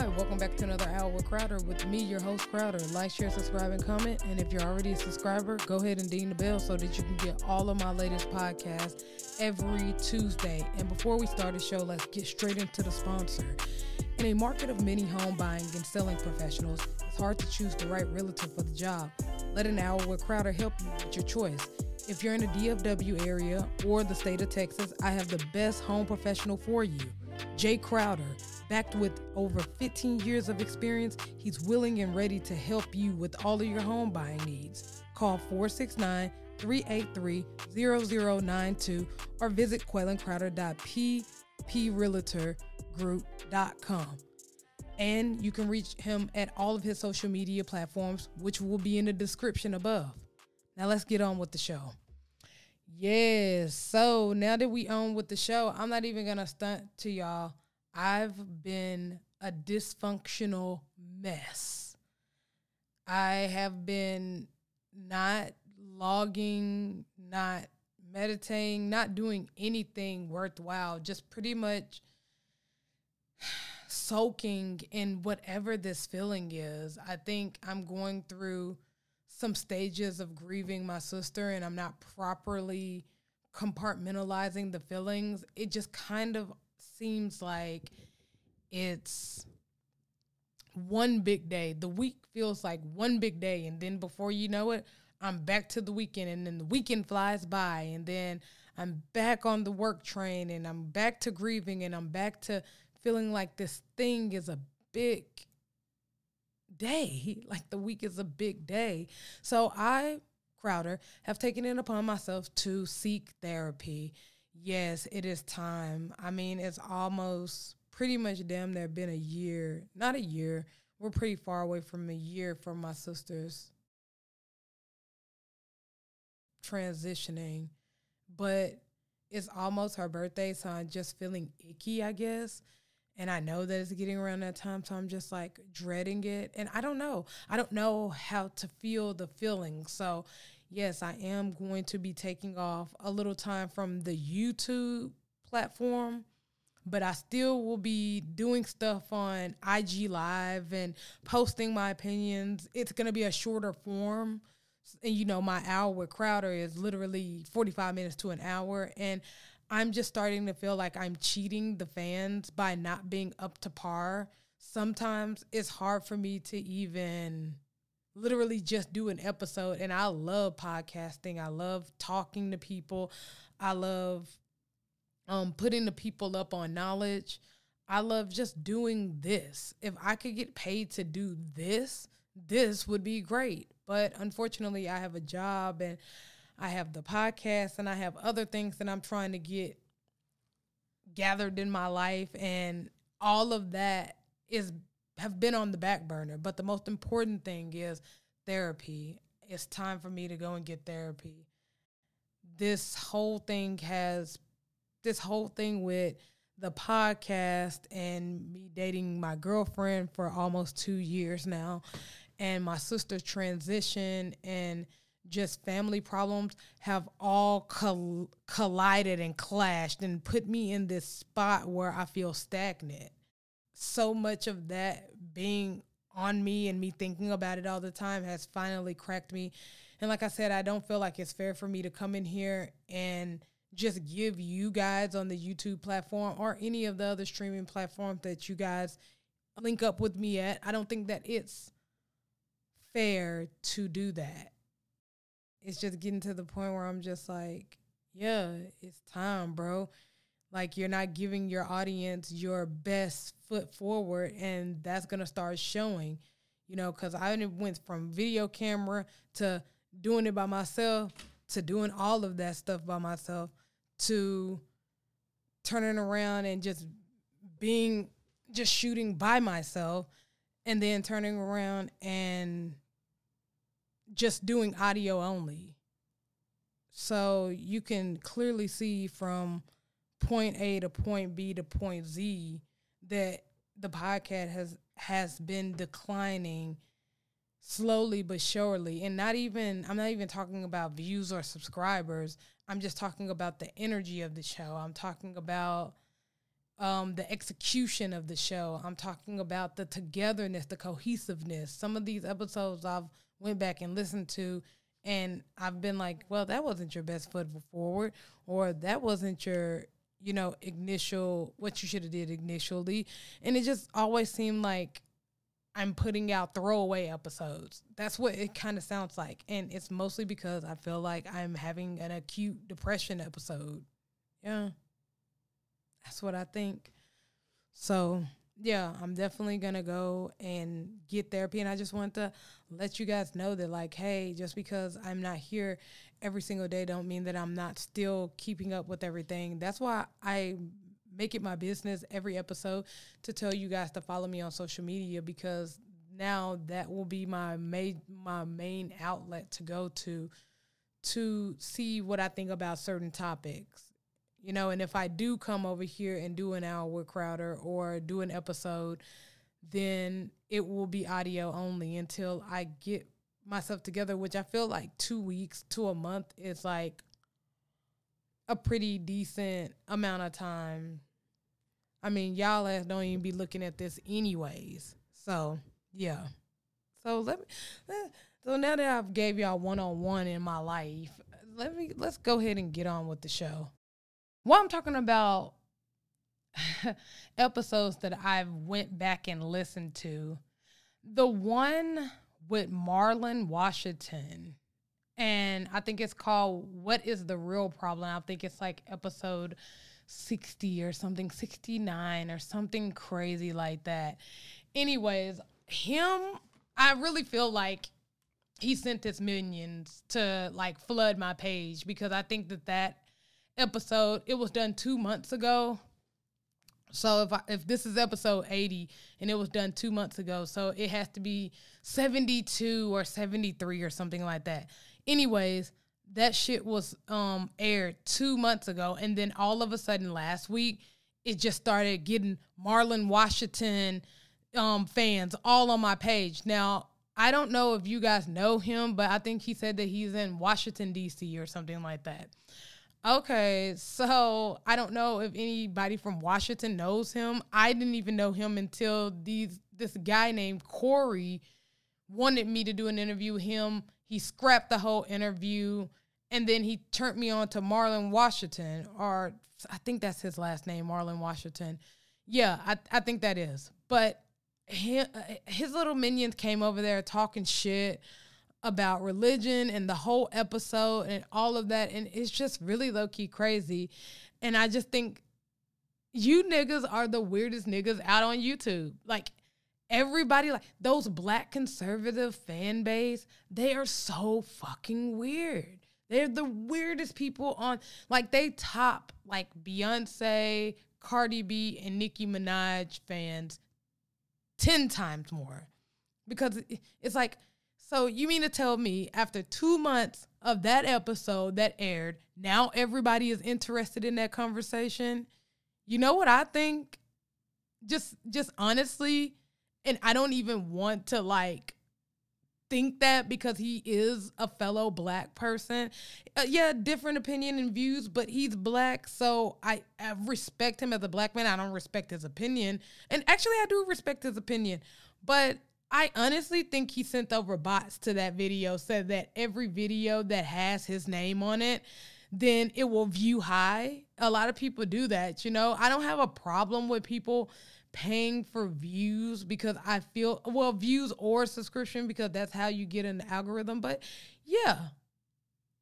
Hi, welcome back to another hour with Crowder with me, your host Crowder. Like, share, subscribe, and comment. And if you're already a subscriber, go ahead and ding the bell so that you can get all of my latest podcasts every Tuesday. And before we start the show, let's get straight into the sponsor. In a market of many home buying and selling professionals, it's hard to choose the right realtor for the job. Let an hour with Crowder help you with your choice. If you're in the DFW area or the state of Texas, I have the best home professional for you. Jay Crowder, backed with over 15 years of experience, he's willing and ready to help you with all of your home buying needs. Call 469 383 0092 or visit quellencrowder.pprealtorgroup.com. And you can reach him at all of his social media platforms, which will be in the description above. Now let's get on with the show. Yes. So now that we on with the show, I'm not even gonna stunt to y'all. I've been a dysfunctional mess. I have been not logging, not meditating, not doing anything worthwhile, just pretty much soaking in whatever this feeling is. I think I'm going through some stages of grieving my sister and I'm not properly compartmentalizing the feelings, it just kind of seems like it's one big day. The week feels like one big day. And then before you know it, I'm back to the weekend. And then the weekend flies by. And then I'm back on the work train and I'm back to grieving and I'm back to feeling like this thing is a big day. Like the week is a big day. So I, Crowder, have taken it upon myself to seek therapy. Yes, it is time. I mean, it's almost pretty much damn near been a year, not a year. We're pretty far away from a year from my sister's transitioning, but it's almost her birthday, so I'm just feeling icky, I guess and I know that it's getting around that time, so I'm just like dreading it. And I don't know. I don't know how to feel the feeling. So, yes, I am going to be taking off a little time from the YouTube platform, but I still will be doing stuff on IG Live and posting my opinions. It's going to be a shorter form. And you know, my hour with Crowder is literally 45 minutes to an hour. And I'm just starting to feel like I'm cheating the fans by not being up to par. Sometimes it's hard for me to even literally just do an episode and I love podcasting. I love talking to people. I love um putting the people up on knowledge. I love just doing this. If I could get paid to do this, this would be great. But unfortunately, I have a job and I have the podcast and I have other things that I'm trying to get gathered in my life and all of that is have been on the back burner but the most important thing is therapy it's time for me to go and get therapy this whole thing has this whole thing with the podcast and me dating my girlfriend for almost 2 years now and my sister's transition and just family problems have all coll- collided and clashed and put me in this spot where I feel stagnant. So much of that being on me and me thinking about it all the time has finally cracked me. And like I said, I don't feel like it's fair for me to come in here and just give you guys on the YouTube platform or any of the other streaming platforms that you guys link up with me at. I don't think that it's fair to do that it's just getting to the point where I'm just like, yeah, it's time, bro. Like you're not giving your audience your best foot forward, and that's gonna start showing. You know, because I went from video camera to doing it by myself to doing all of that stuff by myself to turning around and just being just shooting by myself and then turning around and just doing audio only. So you can clearly see from point A to point B to point Z that the podcast has has been declining slowly but surely and not even I'm not even talking about views or subscribers. I'm just talking about the energy of the show. I'm talking about um, the execution of the show. I'm talking about the togetherness, the cohesiveness. Some of these episodes I've went back and listened to, and I've been like, well, that wasn't your best foot forward, or that wasn't your, you know, initial what you should have did initially, and it just always seemed like I'm putting out throwaway episodes. That's what it kind of sounds like, and it's mostly because I feel like I'm having an acute depression episode. Yeah. That's what I think. So yeah, I'm definitely gonna go and get therapy. And I just want to let you guys know that, like, hey, just because I'm not here every single day, don't mean that I'm not still keeping up with everything. That's why I make it my business every episode to tell you guys to follow me on social media because now that will be my main my main outlet to go to to see what I think about certain topics you know and if i do come over here and do an hour with crowder or do an episode then it will be audio only until i get myself together which i feel like two weeks to a month is like a pretty decent amount of time. I mean y'all don't even be looking at this anyways. So yeah. So let me let, so now that i've gave y'all one-on-one in my life let me let's go ahead and get on with the show well, I'm talking about episodes that I've went back and listened to. The one with Marlon Washington, and I think it's called "What Is the Real Problem." I think it's like episode sixty or something, sixty nine or something crazy like that. Anyways, him, I really feel like he sent his minions to like flood my page because I think that that episode. It was done two months ago. So if I, if this is episode 80 and it was done 2 months ago, so it has to be 72 or 73 or something like that. Anyways, that shit was um aired 2 months ago and then all of a sudden last week it just started getting Marlon Washington um fans all on my page. Now, I don't know if you guys know him, but I think he said that he's in Washington D.C. or something like that. Okay, so I don't know if anybody from Washington knows him. I didn't even know him until these this guy named Corey wanted me to do an interview with him. He scrapped the whole interview and then he turned me on to Marlon Washington, or I think that's his last name, Marlon Washington. Yeah, I, I think that is. But his, uh, his little minions came over there talking shit about religion and the whole episode and all of that. And it's just really low key crazy. And I just think you niggas are the weirdest niggas out on YouTube. Like everybody, like those black conservative fan base, they are so fucking weird. They're the weirdest people on, like, they top like Beyonce, Cardi B, and Nicki Minaj fans 10 times more. Because it's like, so you mean to tell me after two months of that episode that aired, now everybody is interested in that conversation? You know what I think? Just just honestly, and I don't even want to like think that because he is a fellow black person. Uh, yeah, different opinion and views, but he's black, so I, I respect him as a black man. I don't respect his opinion, and actually, I do respect his opinion, but I honestly think he sent over bots to that video, said that every video that has his name on it, then it will view high. A lot of people do that, you know. I don't have a problem with people paying for views because I feel well, views or subscription because that's how you get in the algorithm. But yeah,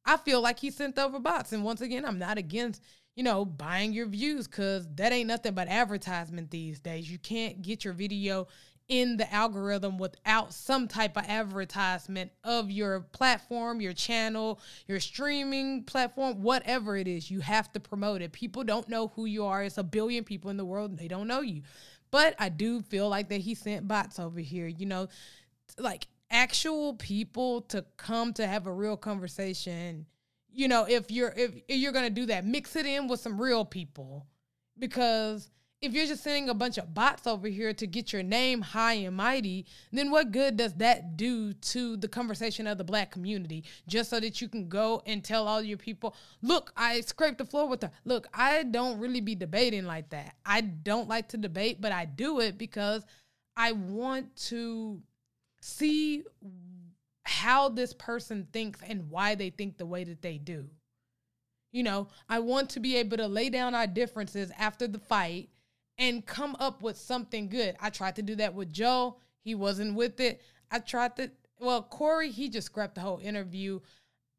I feel like he sent over bots. And once again, I'm not against, you know, buying your views because that ain't nothing but advertisement these days. You can't get your video in the algorithm without some type of advertisement of your platform, your channel, your streaming platform, whatever it is. You have to promote it. People don't know who you are. It's a billion people in the world, they don't know you. But I do feel like that he sent bots over here, you know, like actual people to come to have a real conversation. You know, if you're if, if you're going to do that, mix it in with some real people because if you're just sending a bunch of bots over here to get your name high and mighty, then what good does that do to the conversation of the black community? Just so that you can go and tell all your people, look, I scraped the floor with her. Look, I don't really be debating like that. I don't like to debate, but I do it because I want to see how this person thinks and why they think the way that they do. You know, I want to be able to lay down our differences after the fight and come up with something good. I tried to do that with Joe. He wasn't with it. I tried to, well, Corey, he just scrapped the whole interview.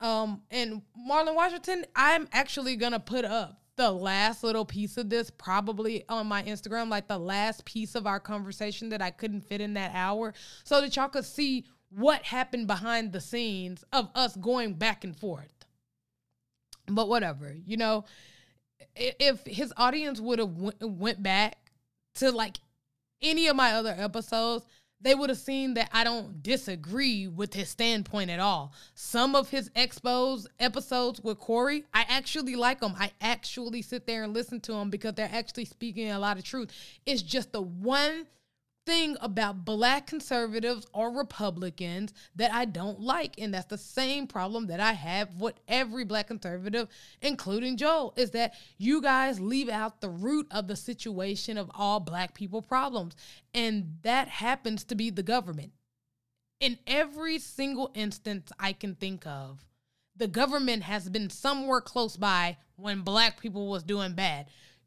Um, and Marlon Washington, I'm actually gonna put up the last little piece of this probably on my Instagram, like the last piece of our conversation that I couldn't fit in that hour, so that y'all could see what happened behind the scenes of us going back and forth. But whatever, you know, if his audience would have w- went back to like any of my other episodes, they would have seen that I don't disagree with his standpoint at all. Some of his expos episodes with Corey, I actually like them. I actually sit there and listen to them because they're actually speaking a lot of truth. It's just the one thing about black conservatives or Republicans that I don't like. And that's the same problem that I have with every black conservative, including Joel, is that you guys leave out the root of the situation of all black people problems. And that happens to be the government. In every single instance I can think of, the government has been somewhere close by when black people was doing bad.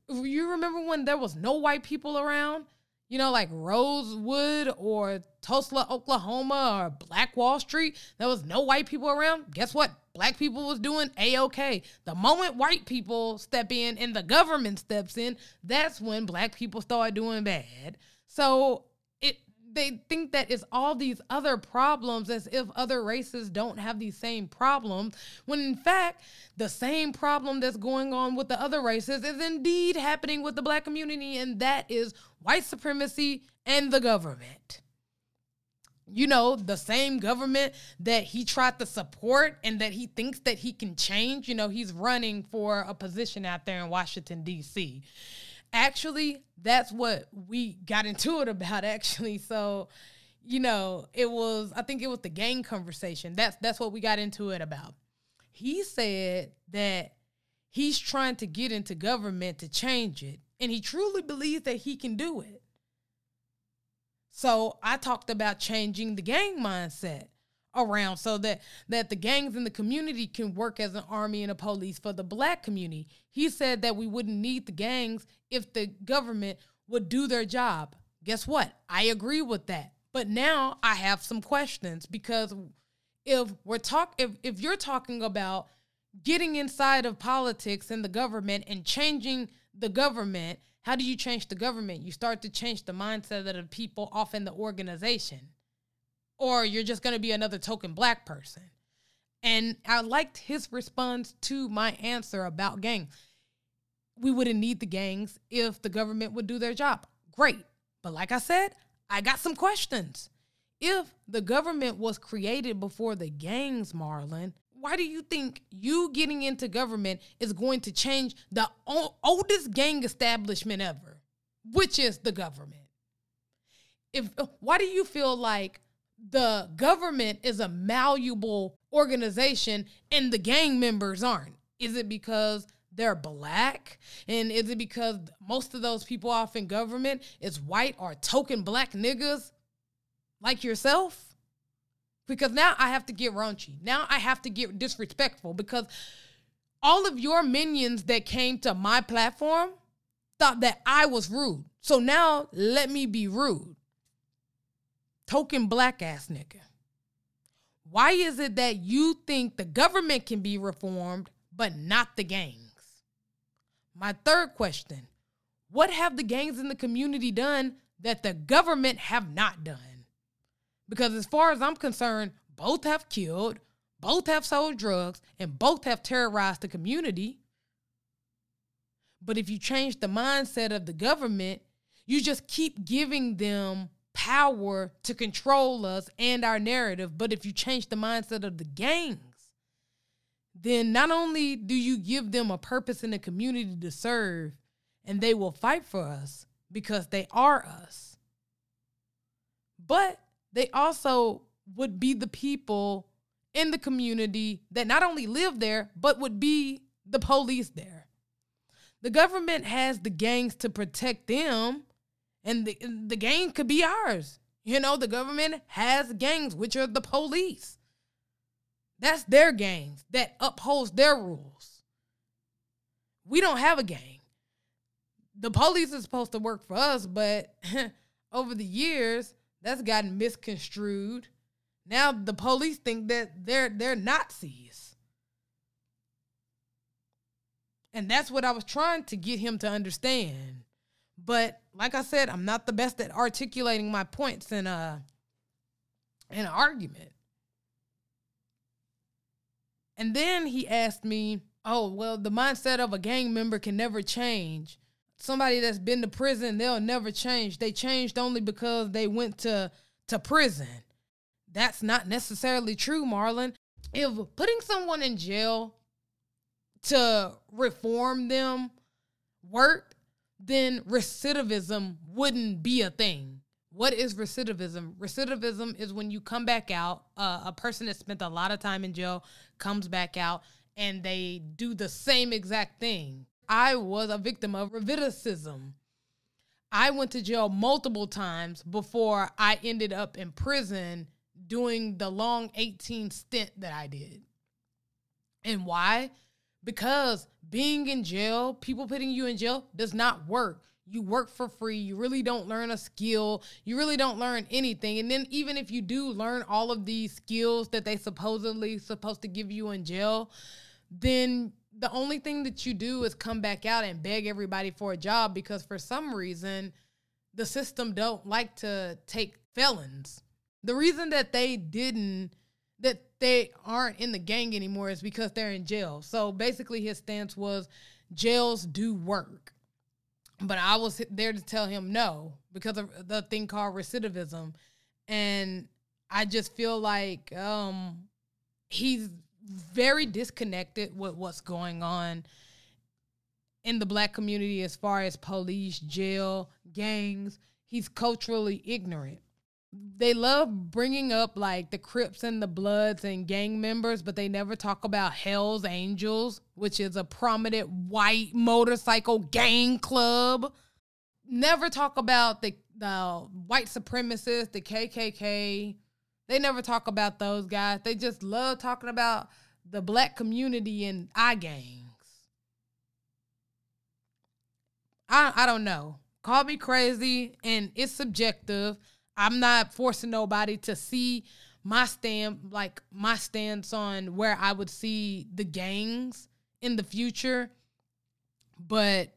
You remember when there was no white people around? You know, like Rosewood or Tulsa, Oklahoma or Black Wall Street, there was no white people around. Guess what? Black people was doing a okay. The moment white people step in and the government steps in, that's when black people start doing bad. So they think that it's all these other problems as if other races don't have these same problems when in fact the same problem that's going on with the other races is indeed happening with the black community and that is white supremacy and the government. You know the same government that he tried to support and that he thinks that he can change. You know he's running for a position out there in Washington D.C actually that's what we got into it about actually. So you know it was i think it was the gang conversation. That's that's what we got into it about. He said that he's trying to get into government to change it and he truly believes that he can do it. So i talked about changing the gang mindset around so that that the gangs in the community can work as an army and a police for the black community. He said that we wouldn't need the gangs if the government would do their job. Guess what? I agree with that. But now I have some questions because if we're talk if if you're talking about getting inside of politics and the government and changing the government, how do you change the government? You start to change the mindset of the people off in the organization or you're just going to be another token black person. And I liked his response to my answer about gangs. We wouldn't need the gangs if the government would do their job. Great. But like I said, I got some questions. If the government was created before the gangs, Marlon, why do you think you getting into government is going to change the oldest gang establishment ever, which is the government? If why do you feel like the government is a malleable organization and the gang members aren't? Is it because they're black? And is it because most of those people off in government is white or token black niggas like yourself? Because now I have to get raunchy. Now I have to get disrespectful because all of your minions that came to my platform thought that I was rude. So now let me be rude token black ass nigga. Why is it that you think the government can be reformed, but not the gangs? My third question What have the gangs in the community done that the government have not done? Because as far as I'm concerned, both have killed, both have sold drugs, and both have terrorized the community. But if you change the mindset of the government, you just keep giving them power to control us and our narrative. But if you change the mindset of the gangs, then not only do you give them a purpose in the community to serve and they will fight for us because they are us. But they also would be the people in the community that not only live there, but would be the police there. The government has the gangs to protect them, and the, the gang could be ours. You know, the government has gangs, which are the police. That's their gangs that upholds their rules. We don't have a gang. The police is supposed to work for us, but over the years, that's gotten misconstrued. Now the police think that they're they're Nazis. And that's what I was trying to get him to understand. But like I said, I'm not the best at articulating my points in a in an argument. And then he asked me, "Oh, well, the mindset of a gang member can never change. Somebody that's been to prison, they'll never change. They changed only because they went to to prison." That's not necessarily true, Marlon. If putting someone in jail to reform them worked, then recidivism wouldn't be a thing. What is recidivism? Recidivism is when you come back out, uh, a person that spent a lot of time in jail comes back out and they do the same exact thing. I was a victim of recidivism. I went to jail multiple times before I ended up in prison doing the long 18 stint that I did. And why? Because being in jail, people putting you in jail does not work. You work for free. You really don't learn a skill. You really don't learn anything. And then even if you do learn all of these skills that they supposedly supposed to give you in jail then the only thing that you do is come back out and beg everybody for a job because for some reason the system don't like to take felons. The reason that they didn't that they aren't in the gang anymore is because they're in jail so basically his stance was jails do work but I was there to tell him no because of the thing called recidivism. And I just feel like um, he's very disconnected with what's going on in the black community as far as police, jail, gangs. He's culturally ignorant they love bringing up like the Crips and the Bloods and gang members, but they never talk about Hell's Angels, which is a prominent white motorcycle gang club. Never talk about the the white supremacists, the KKK. They never talk about those guys. They just love talking about the black community and I gangs. I I don't know. Call me crazy and it's subjective. I'm not forcing nobody to see my stand like my stance on where I would see the gangs in the future. But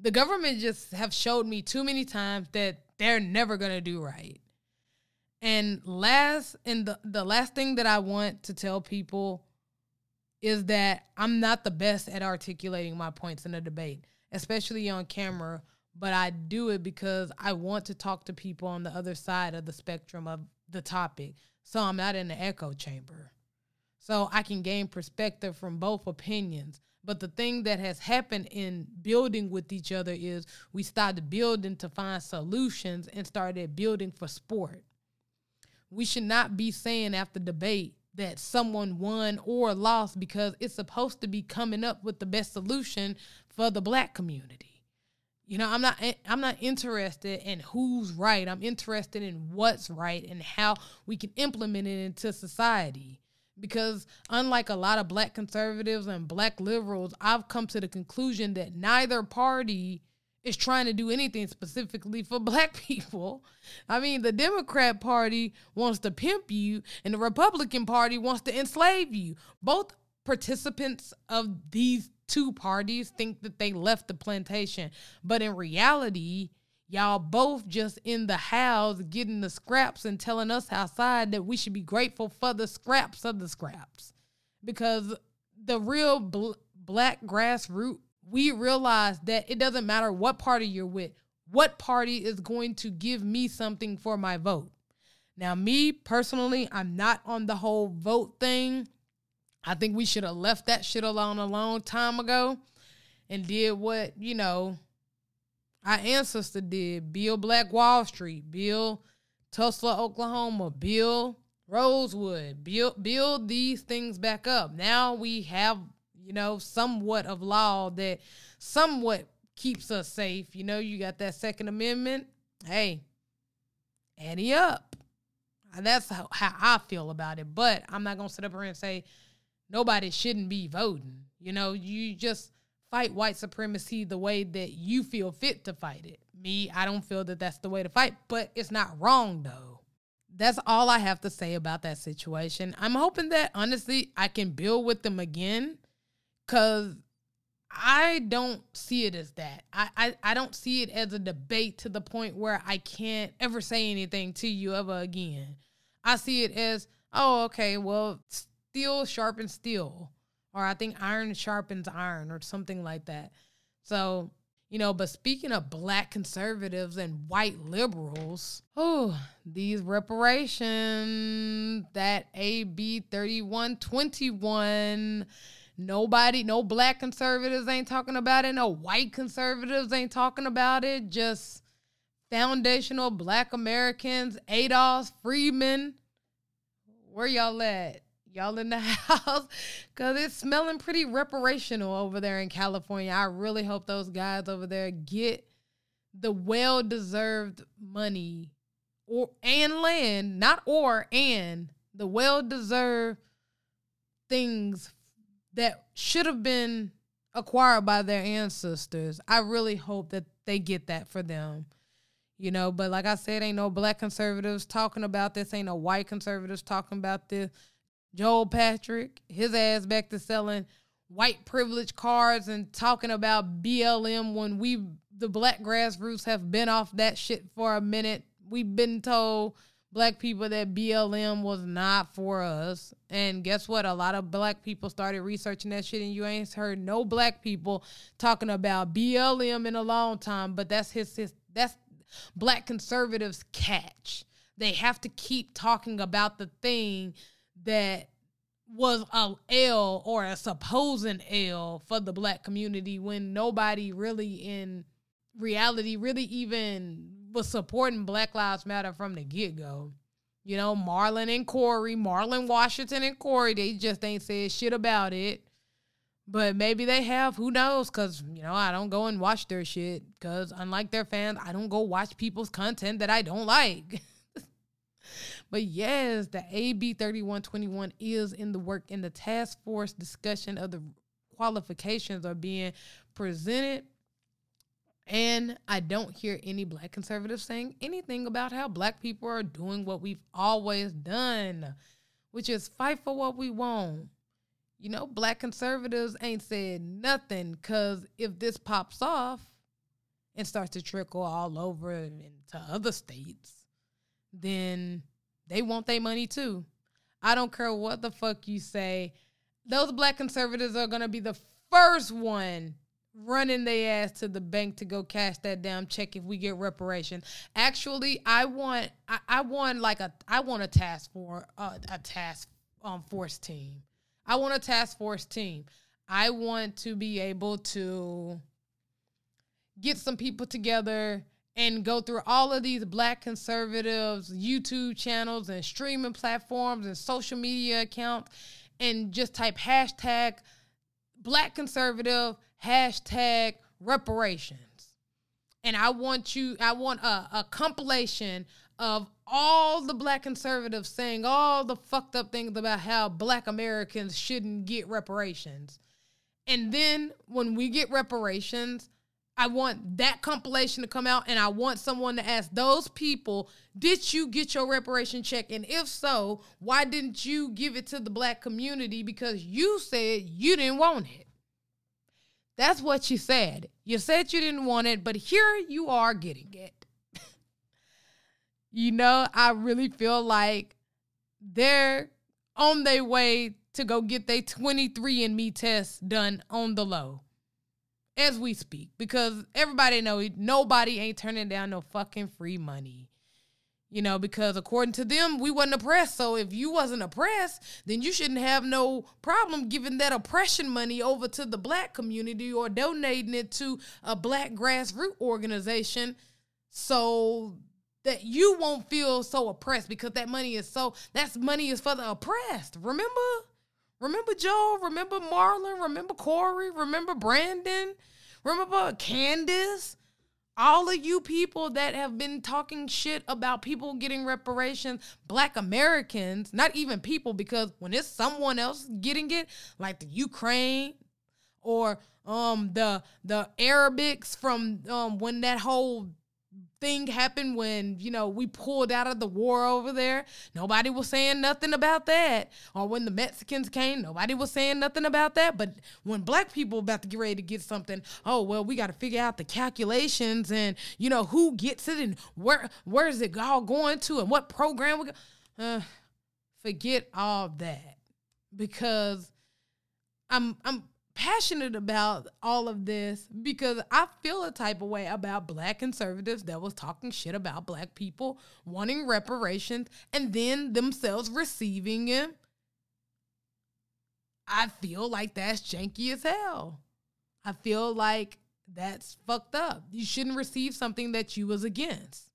the government just have showed me too many times that they're never gonna do right. And last and the, the last thing that I want to tell people is that I'm not the best at articulating my points in a debate, especially on camera but I do it because I want to talk to people on the other side of the spectrum of the topic. So I'm not in the echo chamber. So I can gain perspective from both opinions. But the thing that has happened in building with each other is we started building to find solutions and started building for sport. We should not be saying after debate that someone won or lost because it's supposed to be coming up with the best solution for the black community. You know, I'm not eh, I'm not interested in who's right. I'm interested in what's right and how we can implement it into society. Because unlike a lot of black conservatives and black liberals, I've come to the conclusion that neither party is trying to do anything specifically for black people. I mean, the Democrat Party wants to pimp you, and the Republican Party wants to enslave you. Both participants of these two parties think that they left the plantation. But in reality, y'all both just in the house getting the scraps and telling us outside that we should be grateful for the scraps of the scraps. Because the real bl- black grassroots, we realize that it doesn't matter what party you're with, what party is going to give me something for my vote. Now, me personally, I'm not on the whole vote thing. I think we should have left that shit alone a long time ago and did what, you know, Our ancestor did. Build Black Wall Street, build Tulsa, Oklahoma, build Rosewood, build build these things back up. Now we have, you know, somewhat of law that somewhat keeps us safe. You know, you got that Second Amendment. Hey, ante up. That's how, how I feel about it. But I'm not gonna sit up here and say nobody shouldn't be voting. You know, you just fight white supremacy the way that you feel fit to fight it. Me, I don't feel that that's the way to fight, but it's not wrong though. That's all I have to say about that situation. I'm hoping that honestly I can build with them again cuz I don't see it as that. I, I, I don't see it as a debate to the point where I can't ever say anything to you ever again. I see it as, oh, okay, well, steel sharpens steel. Or I think iron sharpens iron or something like that. So, you know, but speaking of black conservatives and white liberals, oh, these reparations, that AB 3121 Nobody, no black conservatives ain't talking about it. No white conservatives ain't talking about it. Just foundational black Americans, Adolf Freeman. Where y'all at? Y'all in the house? Because it's smelling pretty reparational over there in California. I really hope those guys over there get the well deserved money or and land, not or and the well deserved things that should have been acquired by their ancestors. I really hope that they get that for them. You know, but like I said, ain't no black conservatives talking about this, ain't no white conservatives talking about this. Joel Patrick, his ass back to selling white privilege cards and talking about BLM when we the black grassroots have been off that shit for a minute. We've been told black people that BLM was not for us. And guess what? A lot of black people started researching that shit, and you ain't heard no black people talking about BLM in a long time. But that's his, his that's black conservatives' catch. They have to keep talking about the thing that was a L or a supposing L for the black community when nobody really in reality really even was supporting Black Lives Matter from the get go. You know, Marlon and Corey, Marlon Washington and Corey, they just ain't said shit about it. But maybe they have, who knows? Because, you know, I don't go and watch their shit. Because unlike their fans, I don't go watch people's content that I don't like. but yes, the AB 3121 is in the work, and the task force discussion of the qualifications are being presented and I don't hear any black conservatives saying anything about how black people are doing what we've always done, which is fight for what we want. You know, black conservatives ain't said nothing because if this pops off and starts to trickle all over into other states, then they want their money too. I don't care what the fuck you say. Those black conservatives are to be the first one running their ass to the bank to go cash that damn check if we get reparation. Actually, I want I, I want like a I want a task for uh, a task um force team. I want a task force team. I want to be able to get some people together and go through all of these black conservatives YouTube channels and streaming platforms and social media accounts and just type hashtag black conservative hashtag reparations. And I want you, I want a, a compilation of all the black conservatives saying all the fucked up things about how black Americans shouldn't get reparations. And then when we get reparations, I want that compilation to come out and I want someone to ask those people, did you get your reparation check? And if so, why didn't you give it to the black community? Because you said you didn't want it. That's what you said. You said you didn't want it, but here you are getting it. you know, I really feel like they're on their way to go get their 23andMe test done on the low as we speak because everybody know nobody ain't turning down no fucking free money. you know, because according to them, we wasn't oppressed. So if you wasn't oppressed, then you shouldn't have no problem giving that oppression money over to the black community or donating it to a black grassroots organization so that you won't feel so oppressed because that money is so that's money is for the oppressed. Remember? Remember Joe? Remember Marlon? Remember Corey? Remember Brandon? Remember Candace? all of you people that have been talking shit about people getting reparations, black Americans, not even people, because when it's someone else getting it, like the Ukraine or um the the Arabics from um when that whole thing happened when, you know, we pulled out of the war over there. Nobody was saying nothing about that. Or when the Mexicans came, nobody was saying nothing about that. But when black people about to get ready to get something, oh well, we got to figure out the calculations and you know who gets it and where where is it all going to and what program we go. Uh, forget all that because I'm I'm passionate about all of this because I feel a type of way about black conservatives that was talking shit about black people wanting reparations and then themselves receiving it. I feel like that's janky as hell. I feel like that's fucked up. You shouldn't receive something that you was against.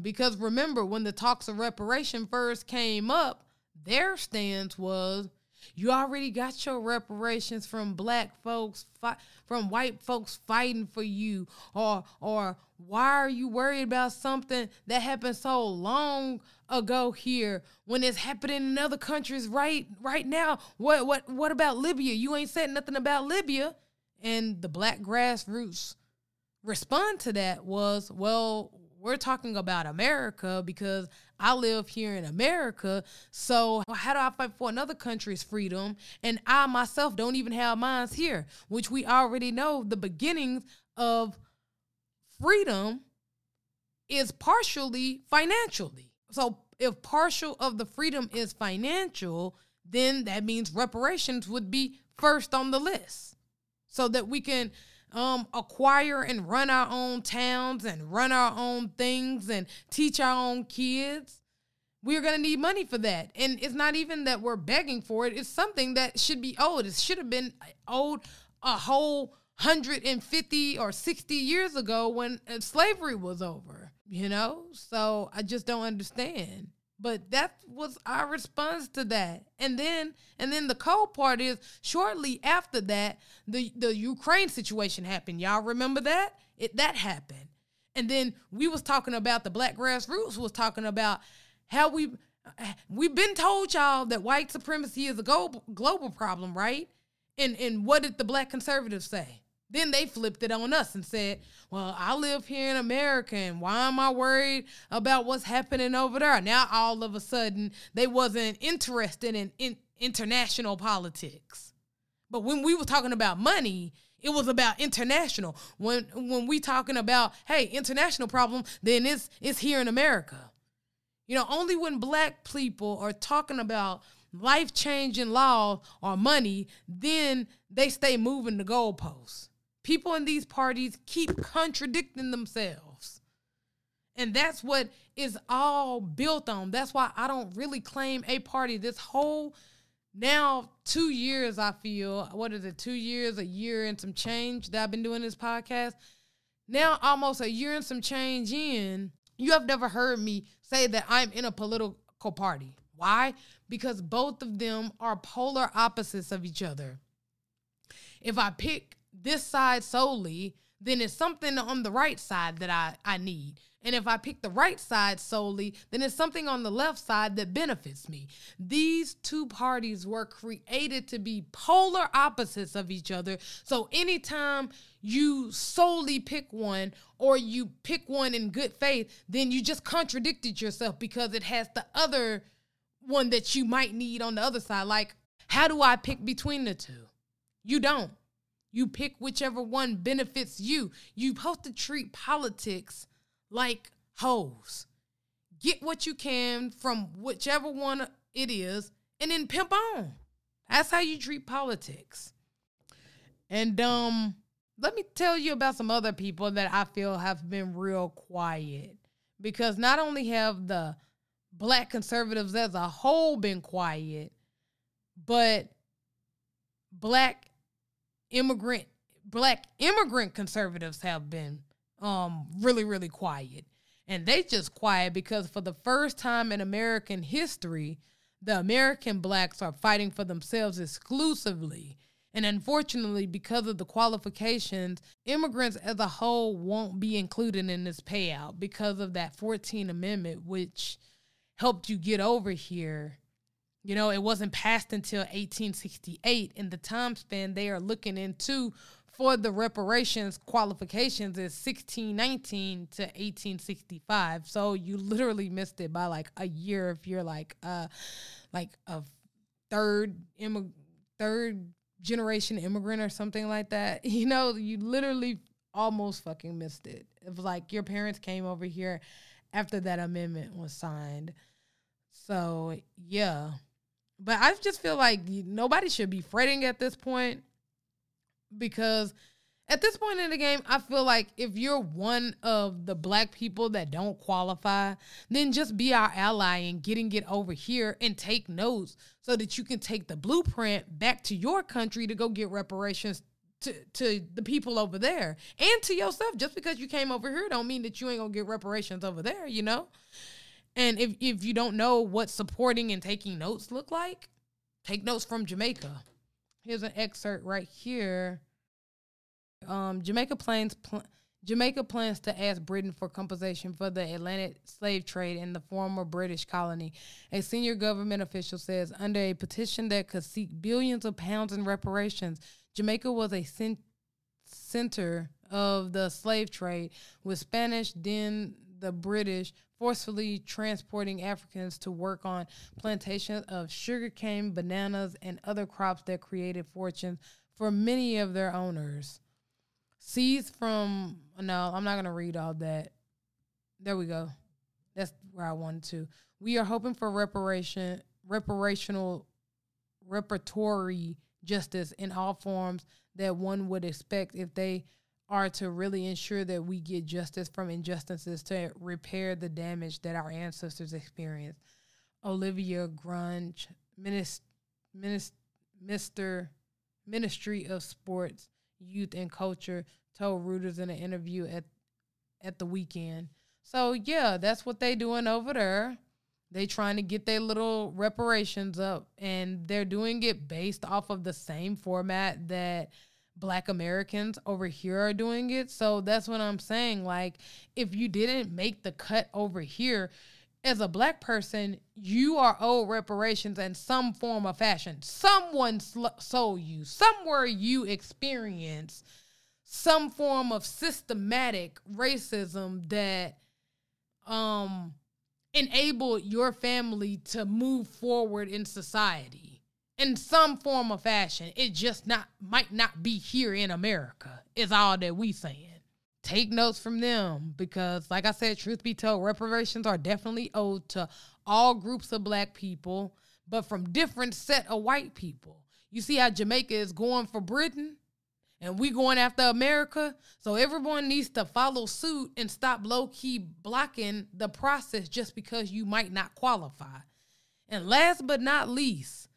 Because remember, when the talks of reparation first came up, their stance was you already got your reparations from black folks, fi- from white folks fighting for you, or or why are you worried about something that happened so long ago here when it's happening in other countries right right now? What what what about Libya? You ain't said nothing about Libya. And the black grassroots respond to that was, well, we're talking about America because I live here in America. So how do I fight for another country's freedom? And I myself don't even have mines here, which we already know the beginnings of freedom is partially financially. So if partial of the freedom is financial, then that means reparations would be first on the list so that we can um, acquire and run our own towns and run our own things and teach our own kids, we're going to need money for that. And it's not even that we're begging for it, it's something that should be owed. It should have been owed a whole 150 or 60 years ago when uh, slavery was over, you know? So I just don't understand. But that was our response to that. And then and then the cold part is shortly after that, the, the Ukraine situation happened. Y'all remember that? It that happened. And then we was talking about the black grassroots was talking about how we we've been told y'all that white supremacy is a global global problem, right? And and what did the black conservatives say? Then they flipped it on us and said, Well, I live here in America and why am I worried about what's happening over there? Now all of a sudden they wasn't interested in, in international politics. But when we were talking about money, it was about international. When when we talking about, hey, international problem, then it's it's here in America. You know, only when black people are talking about life changing law or money, then they stay moving the goalposts. People in these parties keep contradicting themselves. And that's what is all built on. That's why I don't really claim a party. This whole now two years, I feel, what is it, two years, a year and some change that I've been doing this podcast. Now, almost a year and some change in, you have never heard me say that I'm in a political party. Why? Because both of them are polar opposites of each other. If I pick this side solely, then it's something on the right side that I, I need. And if I pick the right side solely, then it's something on the left side that benefits me. These two parties were created to be polar opposites of each other. So anytime you solely pick one or you pick one in good faith, then you just contradicted yourself because it has the other one that you might need on the other side. Like, how do I pick between the two? You don't. You pick whichever one benefits you. You supposed to treat politics like hoes. Get what you can from whichever one it is and then pimp on. That's how you treat politics. And um let me tell you about some other people that I feel have been real quiet because not only have the black conservatives as a whole been quiet, but black immigrant black immigrant conservatives have been um really really quiet. And they just quiet because for the first time in American history the American blacks are fighting for themselves exclusively. And unfortunately because of the qualifications immigrants as a whole won't be included in this payout because of that 14th amendment which helped you get over here you know, it wasn't passed until 1868. In the time span they are looking into for the reparations qualifications is 1619 to 1865. So you literally missed it by like a year if you're like uh like a third immig- third generation immigrant or something like that. You know, you literally almost fucking missed it. It was like your parents came over here after that amendment was signed. So, yeah. But I just feel like nobody should be fretting at this point because at this point in the game, I feel like if you're one of the black people that don't qualify, then just be our ally in getting it over here and take notes so that you can take the blueprint back to your country to go get reparations to, to the people over there and to yourself. Just because you came over here don't mean that you ain't gonna get reparations over there, you know? And if, if you don't know what supporting and taking notes look like, take notes from Jamaica. Here's an excerpt right here. Um, Jamaica plans pl- Jamaica plans to ask Britain for compensation for the Atlantic slave trade in the former British colony. A senior government official says under a petition that could seek billions of pounds in reparations, Jamaica was a cent- center of the slave trade, with Spanish, then the British, forcefully transporting Africans to work on plantations of sugarcane, bananas, and other crops that created fortunes for many of their owners. Seized from no, I'm not gonna read all that. There we go. That's where I wanted to. We are hoping for reparation, reparational, reparatory justice in all forms that one would expect if they are to really ensure that we get justice from injustices to repair the damage that our ancestors experienced. Olivia Grange, Minister, Mr. Ministry of Sports, Youth and Culture, told Reuters in an interview at at the weekend. So yeah, that's what they doing over there. They trying to get their little reparations up, and they're doing it based off of the same format that black Americans over here are doing it. So that's what I'm saying. Like, if you didn't make the cut over here, as a black person, you are owed reparations in some form of fashion. Someone sl- sold you, somewhere you experience some form of systematic racism that um enabled your family to move forward in society in some form or fashion. It just not might not be here in America. Is all that we saying. Take notes from them because, like I said, truth be told, reparations are definitely owed to all groups of black people, but from different set of white people. You see how Jamaica is going for Britain? and we going after America. So everyone needs to follow suit and stop low key blocking the process just because you might not qualify. And last but not least,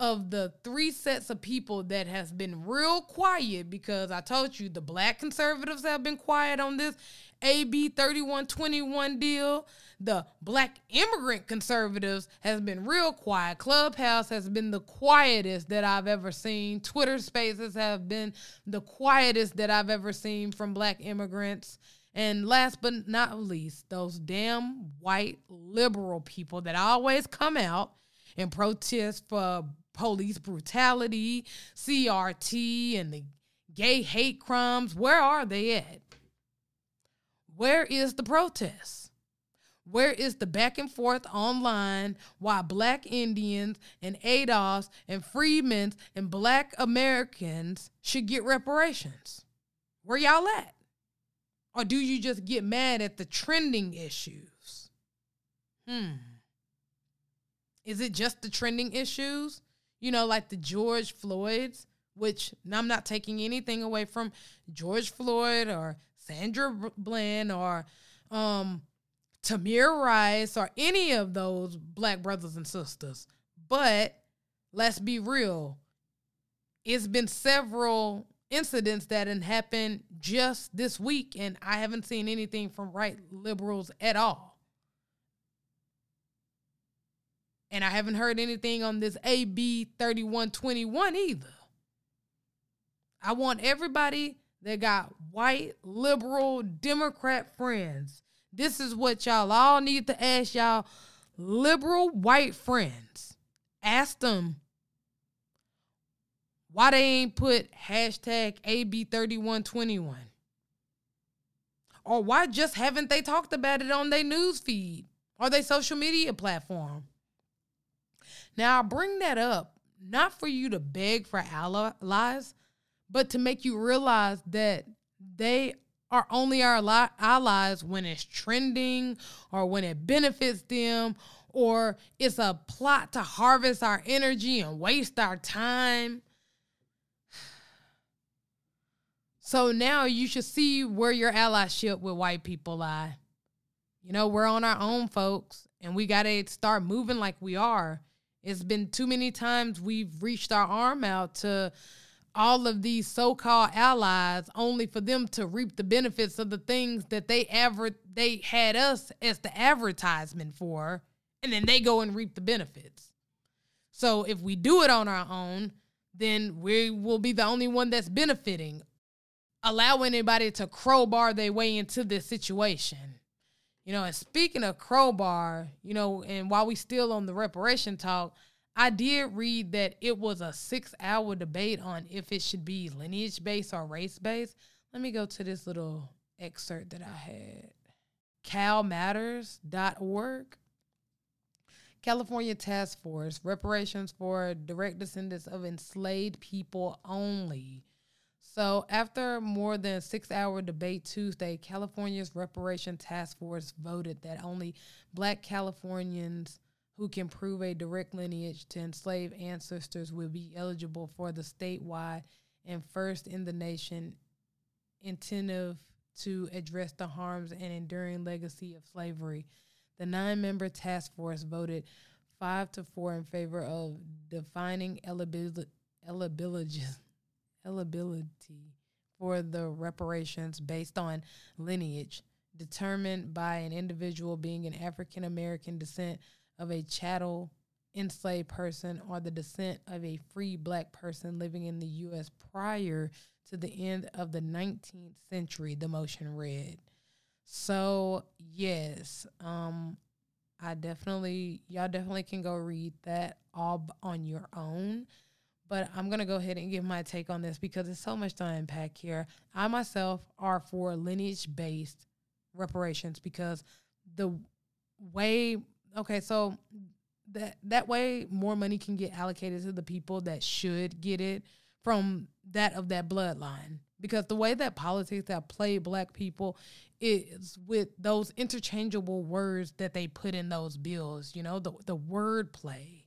of the three sets of people that has been real quiet because I told you the black conservatives have been quiet on this AB 3121 deal. The black immigrant conservatives has been real quiet. Clubhouse has been the quietest that I've ever seen. Twitter spaces have been the quietest that I've ever seen from black immigrants. And last but not least, those damn white liberal people that always come out and protest for police brutality, CRT, and the gay hate crimes. Where are they at? Where is the protest? Where is the back and forth online why black Indians and ADOS and freedmen and black Americans should get reparations? Where y'all at? Or do you just get mad at the trending issues? Hmm. Is it just the trending issues? You know, like the George Floyds, which I'm not taking anything away from George Floyd or Sandra Bland or um, Tamir Rice or any of those black brothers and sisters. But let's be real. It's been several incidents that have happened just this week, and I haven't seen anything from right liberals at all. And I haven't heard anything on this AB 3121 either. I want everybody that got white, liberal, Democrat friends. This is what y'all all need to ask y'all liberal white friends. Ask them why they ain't put hashtag AB3121? Or why just haven't they talked about it on their news feed or their social media platform? Now, I bring that up not for you to beg for allies, but to make you realize that they are only our allies when it's trending or when it benefits them or it's a plot to harvest our energy and waste our time. So now you should see where your allyship with white people lie. You know, we're on our own, folks, and we got to start moving like we are. It's been too many times we've reached our arm out to all of these so-called allies only for them to reap the benefits of the things that they ever they had us as the advertisement for and then they go and reap the benefits. So if we do it on our own, then we will be the only one that's benefiting allow anybody to crowbar their way into this situation. You know, and speaking of crowbar, you know, and while we still on the reparation talk, I did read that it was a six hour debate on if it should be lineage based or race based. Let me go to this little excerpt that I had. CalMatters.org. California Task Force, reparations for direct descendants of enslaved people only. So, after more than six hour debate Tuesday, California's Reparation Task Force voted that only black Californians who can prove a direct lineage to enslaved ancestors will be eligible for the statewide and first in the nation incentive to address the harms and enduring legacy of slavery. The nine member task force voted five to four in favor of defining eligibility eligibility for the reparations based on lineage determined by an individual being an African American descent of a chattel enslaved person or the descent of a free black person living in the U.S. prior to the end of the 19th century, the motion read. So, yes, um, I definitely, y'all definitely can go read that all on your own. But I'm going to go ahead and give my take on this because there's so much to unpack here. I myself are for lineage based reparations because the way, okay, so that that way more money can get allocated to the people that should get it from that of that bloodline because the way that politics have played black people is with those interchangeable words that they put in those bills you know the the word play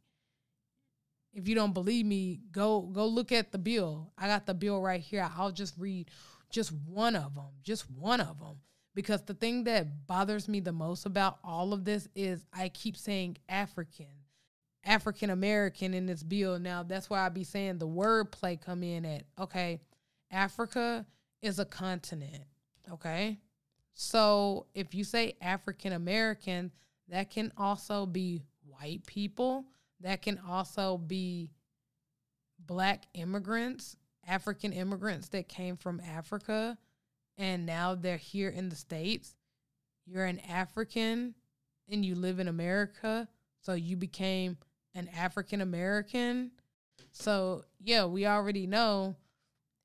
if you don't believe me, go go look at the bill. I got the bill right here. I'll just read just one of them, just one of them. Because the thing that bothers me the most about all of this is I keep saying African, African American in this bill. Now that's why I be saying the word play come in at okay, Africa is a continent. Okay. So if you say African American, that can also be white people that can also be black immigrants, African immigrants that came from Africa and now they're here in the States. You're an African and you live in America, so you became an African American. So, yeah, we already know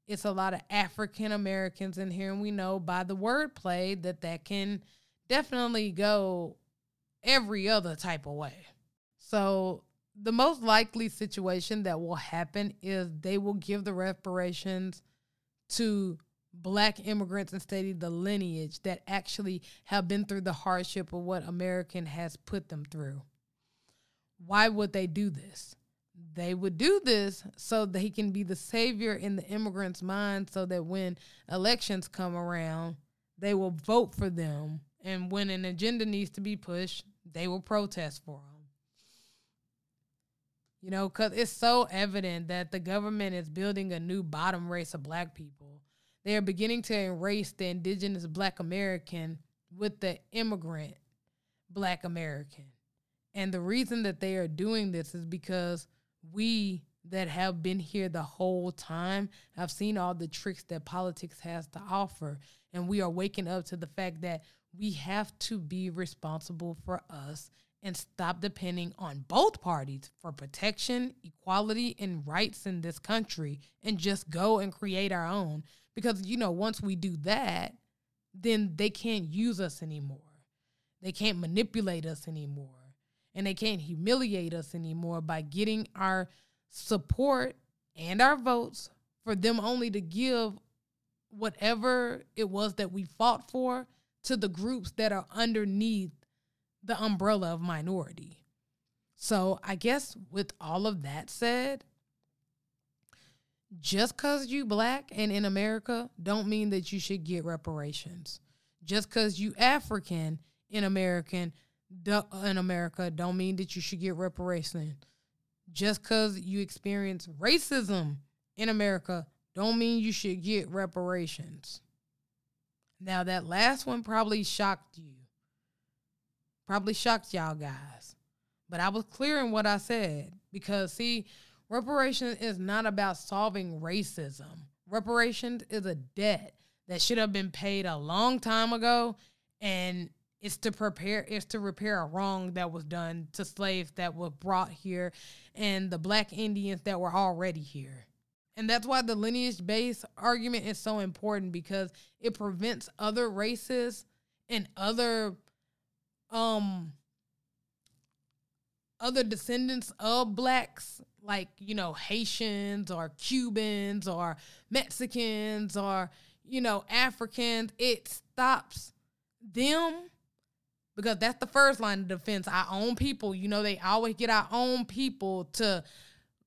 it's a lot of African Americans in here, and we know by the wordplay that that can definitely go every other type of way. So, the most likely situation that will happen is they will give the reparations to black immigrants and study the lineage that actually have been through the hardship of what American has put them through. Why would they do this? They would do this so that he can be the savior in the immigrant's mind so that when elections come around, they will vote for them And when an agenda needs to be pushed, they will protest for them. You know, because it's so evident that the government is building a new bottom race of black people. They are beginning to erase the indigenous black American with the immigrant black American. And the reason that they are doing this is because we that have been here the whole time have seen all the tricks that politics has to offer. And we are waking up to the fact that we have to be responsible for us and stop depending on both parties for protection, equality, and rights in this country and just go and create our own. Because, you know, once we do that, then they can't use us anymore. They can't manipulate us anymore. And they can't humiliate us anymore by getting our support and our votes for them only to give whatever it was that we fought for to the groups that are underneath the umbrella of minority. So, I guess with all of that said, just cuz you black and in America don't mean that you should get reparations. Just cuz you African in American in America don't mean that you should get reparations. Just cuz you experience racism in America don't mean you should get reparations. Now that last one probably shocked you. Probably shocked y'all guys. But I was clear in what I said because, see, reparations is not about solving racism. Reparations is a debt that should have been paid a long time ago and it's to prepare it's to repair a wrong that was done to slaves that were brought here and the black indians that were already here and that's why the lineage based argument is so important because it prevents other races and other um other descendants of blacks like you know Haitians or Cubans or Mexicans or you know Africans it stops them because that's the first line of defense. Our own people you know they always get our own people to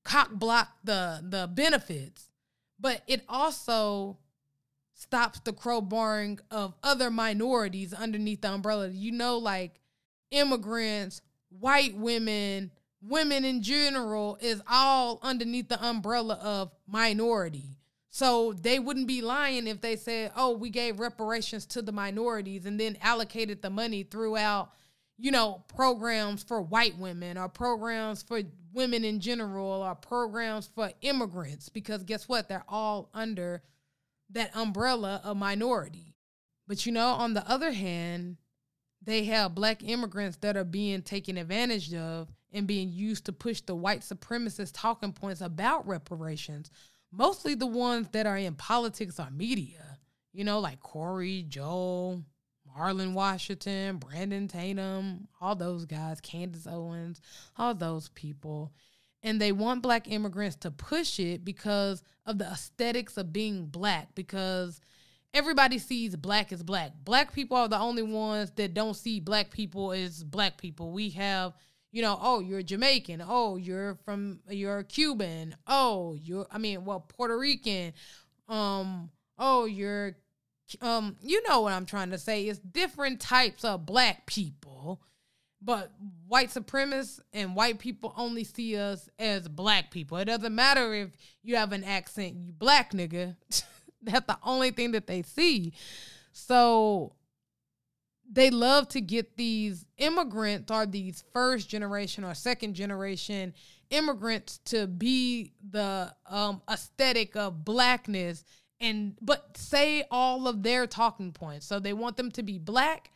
cock block the the benefits. But it also stops the crowbarring of other minorities underneath the umbrella. You know, like immigrants, white women, women in general is all underneath the umbrella of minority. So they wouldn't be lying if they said, oh, we gave reparations to the minorities and then allocated the money throughout, you know, programs for white women or programs for women in general or programs for immigrants. Because guess what? They're all under that umbrella of minority. But you know, on the other hand, they have black immigrants that are being taken advantage of and being used to push the white supremacist talking points about reparations. Mostly the ones that are in politics or media, you know, like Corey, Joel, Marlon Washington, Brandon Tatum, all those guys, Candace Owens, all those people and they want black immigrants to push it because of the aesthetics of being black because everybody sees black as black. Black people are the only ones that don't see black people as black people. We have you know oh you're jamaican. Oh you're from you're cuban. Oh you're i mean well puerto rican. Um oh you're um you know what i'm trying to say. It's different types of black people but white supremacists and white people only see us as black people. It doesn't matter if you have an accent, you black nigga. That's the only thing that they see. So they love to get these immigrants or these first generation or second generation immigrants to be the um, aesthetic of blackness and but say all of their talking points. So they want them to be black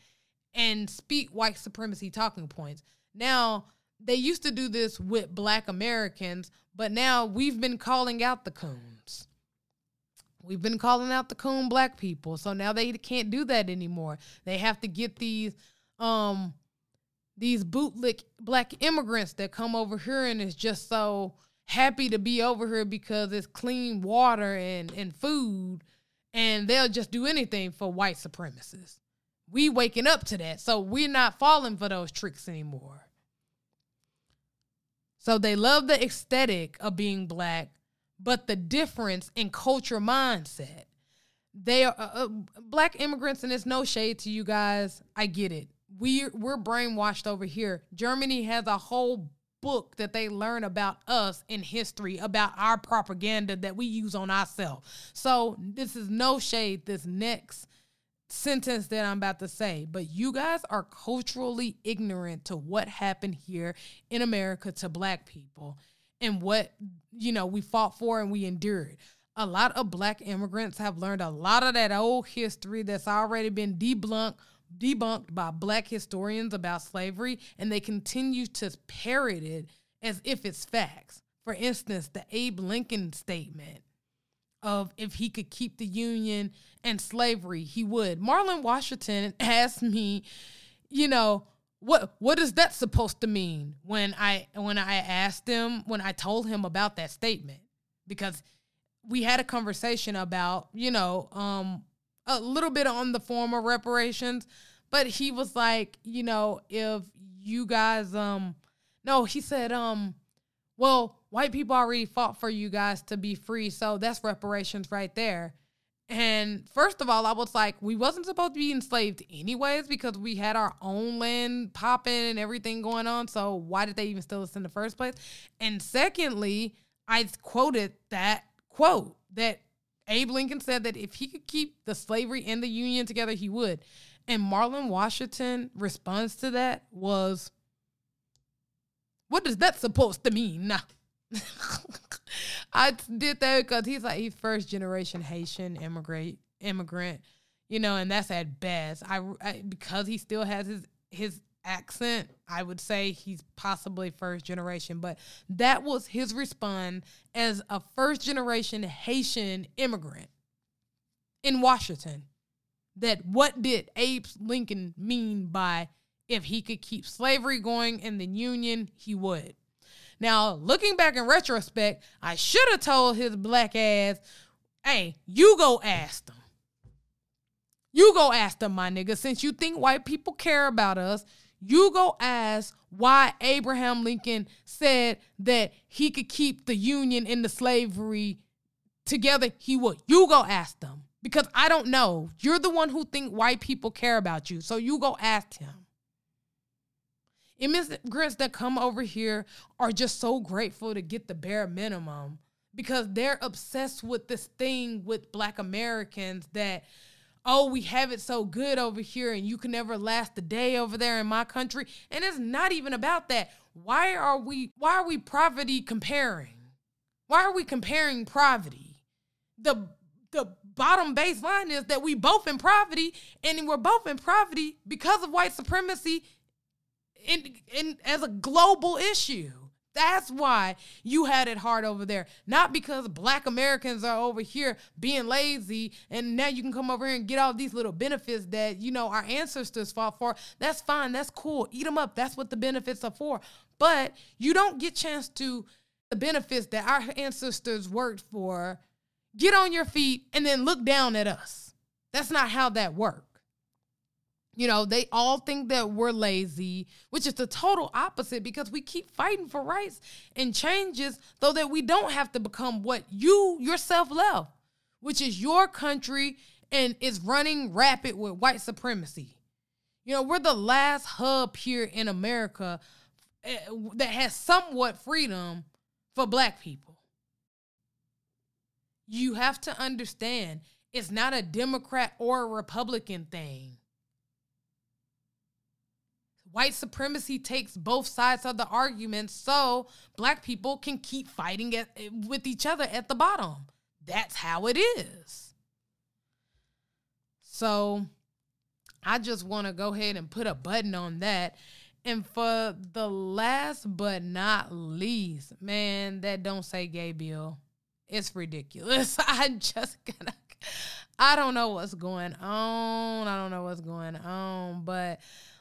and speak white supremacy talking points. Now, they used to do this with black Americans, but now we've been calling out the coons. We've been calling out the coon black people. So now they can't do that anymore. They have to get these um these bootlick black immigrants that come over here and is just so happy to be over here because it's clean water and, and food and they'll just do anything for white supremacists we waking up to that. So we're not falling for those tricks anymore. So they love the aesthetic of being black, but the difference in culture mindset. they are uh, uh, black immigrants, and it's no shade to you guys. I get it. We we're brainwashed over here. Germany has a whole book that they learn about us in history, about our propaganda that we use on ourselves. So this is no shade. This next sentence that I'm about to say, but you guys are culturally ignorant to what happened here in America to black people and what, you know, we fought for and we endured. A lot of black immigrants have learned a lot of that old history that's already been debunked debunked by black historians about slavery and they continue to parrot it as if it's facts. For instance, the Abe Lincoln statement of if he could keep the Union and slavery, he would. Marlon Washington asked me, you know, what what is that supposed to mean when I when I asked him when I told him about that statement because we had a conversation about you know um a little bit on the form of reparations but he was like you know if you guys um no he said um well white people already fought for you guys to be free so that's reparations right there and first of all, I was like, we wasn't supposed to be enslaved anyways because we had our own land popping and everything going on. So why did they even steal us in the first place? And secondly, I quoted that quote that Abe Lincoln said that if he could keep the slavery and the Union together, he would. And Marlon Washington response to that was, "What is that supposed to mean?" I did that because he's like he's first generation Haitian immigrant immigrant, you know, and that's at best. I, I because he still has his his accent, I would say he's possibly first generation, but that was his response as a first generation Haitian immigrant in Washington. That what did Abe Lincoln mean by if he could keep slavery going in the Union, he would. Now, looking back in retrospect, I should have told his black ass, hey, you go ask them. You go ask them, my nigga. Since you think white people care about us, you go ask why Abraham Lincoln said that he could keep the Union and the slavery together. He would. You go ask them because I don't know. You're the one who think white people care about you, so you go ask him. Immigrants that come over here are just so grateful to get the bare minimum because they're obsessed with this thing with black Americans that oh, we have it so good over here and you can never last a day over there in my country. And it's not even about that. Why are we why are we poverty comparing? Why are we comparing poverty? The the bottom baseline is that we both in poverty and we're both in poverty because of white supremacy in, in as a global issue. That's why you had it hard over there. Not because black Americans are over here being lazy and now you can come over here and get all these little benefits that, you know, our ancestors fought for. That's fine. That's cool. Eat them up. That's what the benefits are for. But you don't get chance to the benefits that our ancestors worked for. Get on your feet and then look down at us. That's not how that works. You know, they all think that we're lazy, which is the total opposite because we keep fighting for rights and changes so that we don't have to become what you yourself love, which is your country and is running rapid with white supremacy. You know, we're the last hub here in America eh, that has somewhat freedom for black people. You have to understand it's not a Democrat or a Republican thing white supremacy takes both sides of the argument so black people can keep fighting at, with each other at the bottom. That's how it is. So I just want to go ahead and put a button on that. And for the last but not least, man, that don't say gay bill. It's ridiculous. I just gonna I don't know what's going on. I don't know what's going on, but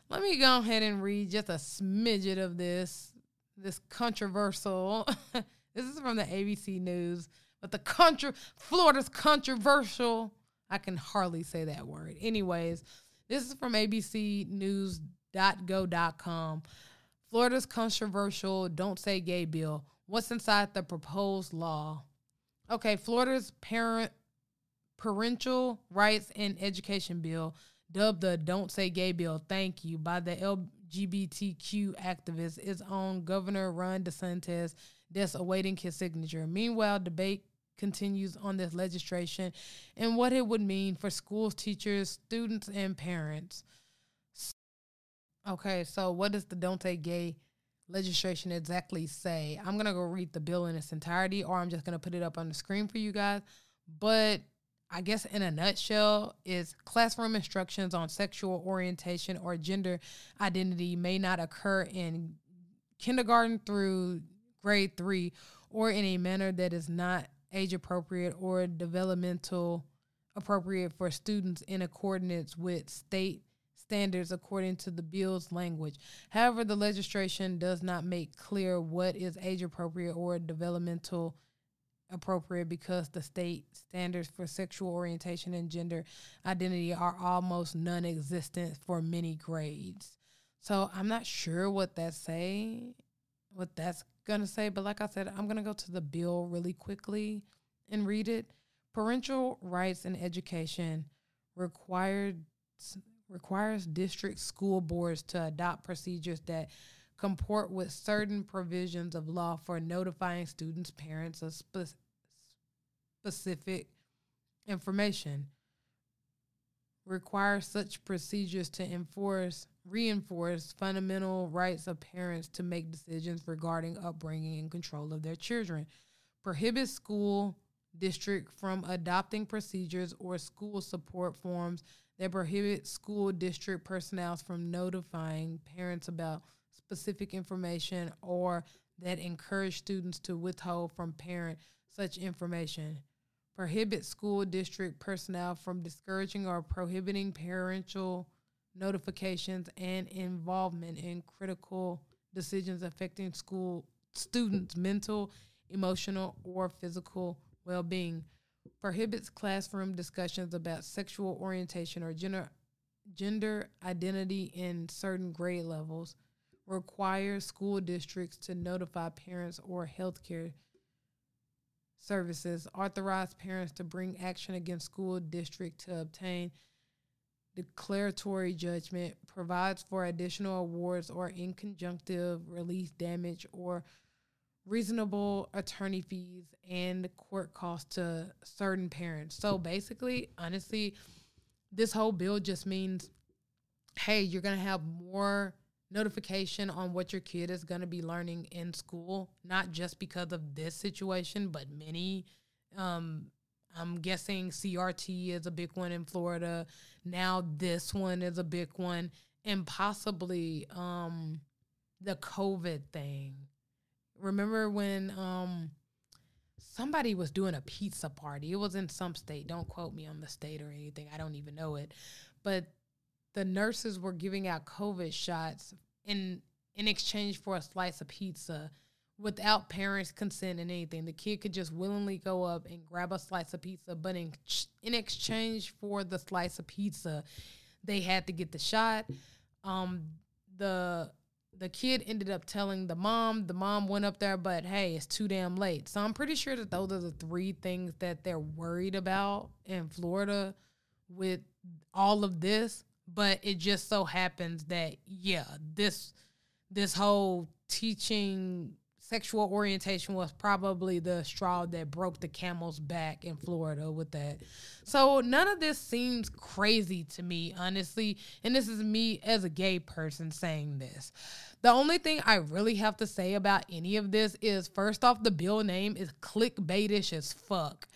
let me go ahead and read just a smidget of this. This controversial. this is from the ABC News, but the contra Florida's controversial. I can hardly say that word. Anyways, this is from abcnews.go.com. Florida's controversial don't say gay bill. What's inside the proposed law? Okay, Florida's parent Parental Rights and Education Bill, dubbed the Don't Say Gay Bill, thank you, by the LGBTQ activists, is on Governor Ron DeSantis that's awaiting his signature. Meanwhile, debate continues on this legislation and what it would mean for schools, teachers, students, and parents. Okay, so what does the Don't Say Gay legislation exactly say? I'm going to go read the bill in its entirety, or I'm just going to put it up on the screen for you guys. But I guess in a nutshell, is classroom instructions on sexual orientation or gender identity may not occur in kindergarten through grade three or in a manner that is not age appropriate or developmental appropriate for students in accordance with state standards according to the bill's language. However, the legislation does not make clear what is age appropriate or developmental appropriate because the state standards for sexual orientation and gender identity are almost non-existent for many grades. So I'm not sure what that say, what that's gonna say, but like I said, I'm gonna go to the bill really quickly and read it. Parental rights in education required requires district school boards to adopt procedures that comport with certain provisions of law for notifying students' parents of spe- specific information. Require such procedures to enforce reinforce fundamental rights of parents to make decisions regarding upbringing and control of their children. Prohibit school district from adopting procedures or school support forms that prohibit school district personnel from notifying parents about specific information or that encourage students to withhold from parent such information. Prohibit school district personnel from discouraging or prohibiting parental notifications and involvement in critical decisions affecting school students' mental, emotional, or physical well-being prohibits classroom discussions about sexual orientation or gender gender identity in certain grade levels, requires school districts to notify parents or healthcare services, authorize parents to bring action against school district to obtain declaratory judgment, provides for additional awards or in conjunctive release damage or reasonable attorney fees and court costs to certain parents. So basically, honestly, this whole bill just means hey, you're going to have more notification on what your kid is going to be learning in school, not just because of this situation, but many. Um, I'm guessing CRT is a big one in Florida. Now this one is a big one, and possibly um, the COVID thing remember when um somebody was doing a pizza party. It was in some state. Don't quote me on the state or anything. I don't even know it. But the nurses were giving out COVID shots in in exchange for a slice of pizza without parents' consent and anything. The kid could just willingly go up and grab a slice of pizza, but in in exchange for the slice of pizza, they had to get the shot. Um, the the kid ended up telling the mom. The mom went up there, but hey, it's too damn late. So I'm pretty sure that those are the three things that they're worried about in Florida with all of this. But it just so happens that yeah, this this whole teaching sexual orientation was probably the straw that broke the camel's back in Florida with that. So none of this seems crazy to me, honestly. And this is me as a gay person saying this. The only thing I really have to say about any of this is first off, the bill name is clickbaitish as fuck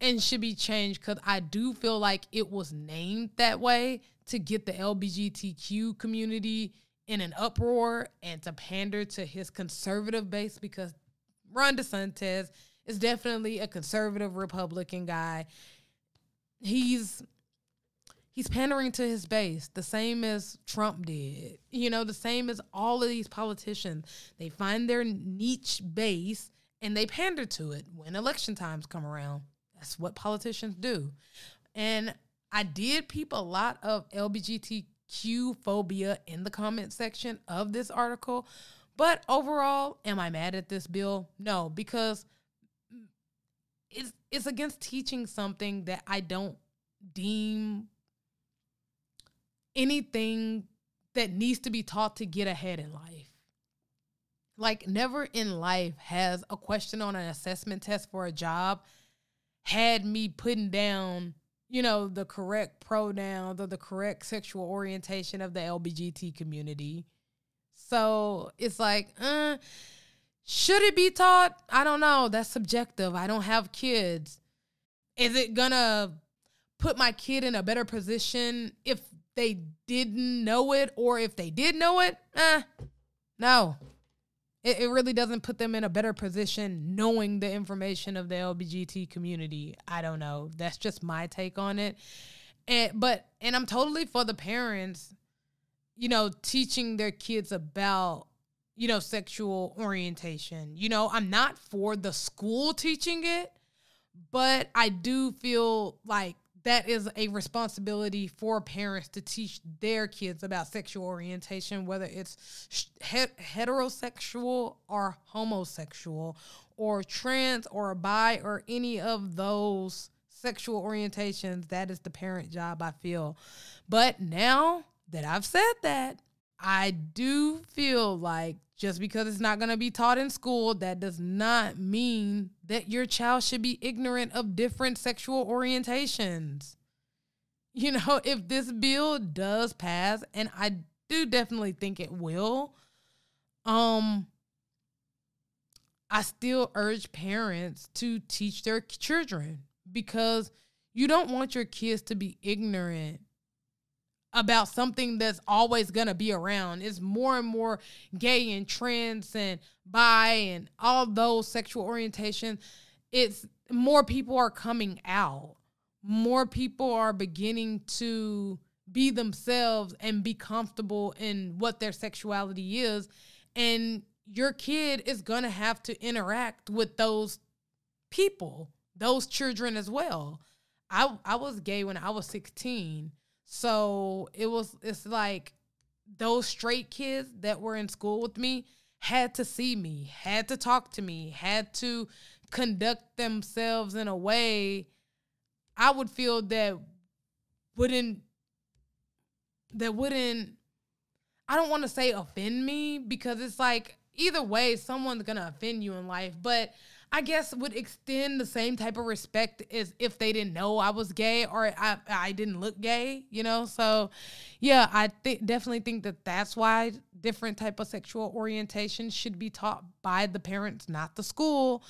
and should be changed because I do feel like it was named that way to get the LGBTQ community in an uproar and to pander to his conservative base because Ron DeSantis is definitely a conservative Republican guy. He's he's pandering to his base, the same as Trump did. You know, the same as all of these politicians. They find their niche base and they pander to it when election times come around. That's what politicians do. And I did peep a lot of LGBTQ Q phobia in the comment section of this article. But overall, am I mad at this bill? No, because it's it's against teaching something that I don't deem anything that needs to be taught to get ahead in life. Like never in life has a question on an assessment test for a job had me putting down, you know, the correct pronouns or the correct sexual orientation of the LBGT community. So it's like, uh, should it be taught? I don't know. That's subjective. I don't have kids. Is it gonna put my kid in a better position if they didn't know it or if they did know it? Eh, no. It, it really doesn't put them in a better position knowing the information of the LBGT community. I don't know. That's just my take on it. And but and I'm totally for the parents, you know, teaching their kids about you know, sexual orientation. You know, I'm not for the school teaching it, but I do feel like that is a responsibility for parents to teach their kids about sexual orientation, whether it's heterosexual or homosexual, or trans or bi, or any of those sexual orientations. That is the parent job, I feel. But now that I've said that, I do feel like just because it's not going to be taught in school, that does not mean that your child should be ignorant of different sexual orientations. You know, if this bill does pass, and I do definitely think it will, um, I still urge parents to teach their children because you don't want your kids to be ignorant about something that's always to be around. It's more and more gay and trans and bi and all those sexual orientation. It's more people are coming out. More people are beginning to be themselves and be comfortable in what their sexuality is. And your kid is to have to interact with those people, those children as well. I I was gay when I was 16 so it was it's like those straight kids that were in school with me had to see me, had to talk to me, had to conduct themselves in a way I would feel that wouldn't that wouldn't I don't want to say offend me because it's like either way someone's going to offend you in life, but I guess would extend the same type of respect as if they didn't know I was gay or I, I didn't look gay, you know? So, yeah, I th- definitely think that that's why different type of sexual orientation should be taught by the parents, not the school,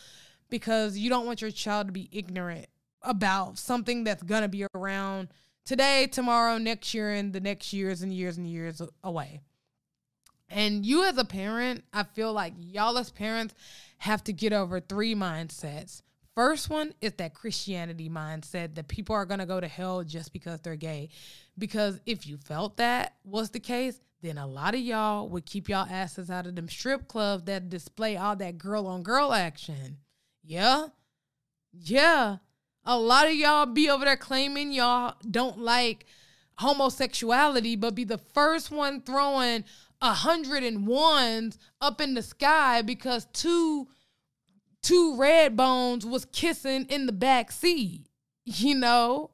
because you don't want your child to be ignorant about something that's going to be around today, tomorrow, next year, and the next years and years and years away. And you as a parent, I feel like y'all as parents have to get over three mindsets. First one is that Christianity mindset that people are going to go to hell just because they're gay. Because if you felt that was the case, then a lot of y'all would keep y'all asses out of them strip clubs that display all that girl on girl action. Yeah? Yeah. A lot of y'all be over there claiming y'all don't like homosexuality, but be the first one throwing a hundred and ones up in the sky because two two red bones was kissing in the back seat, you know.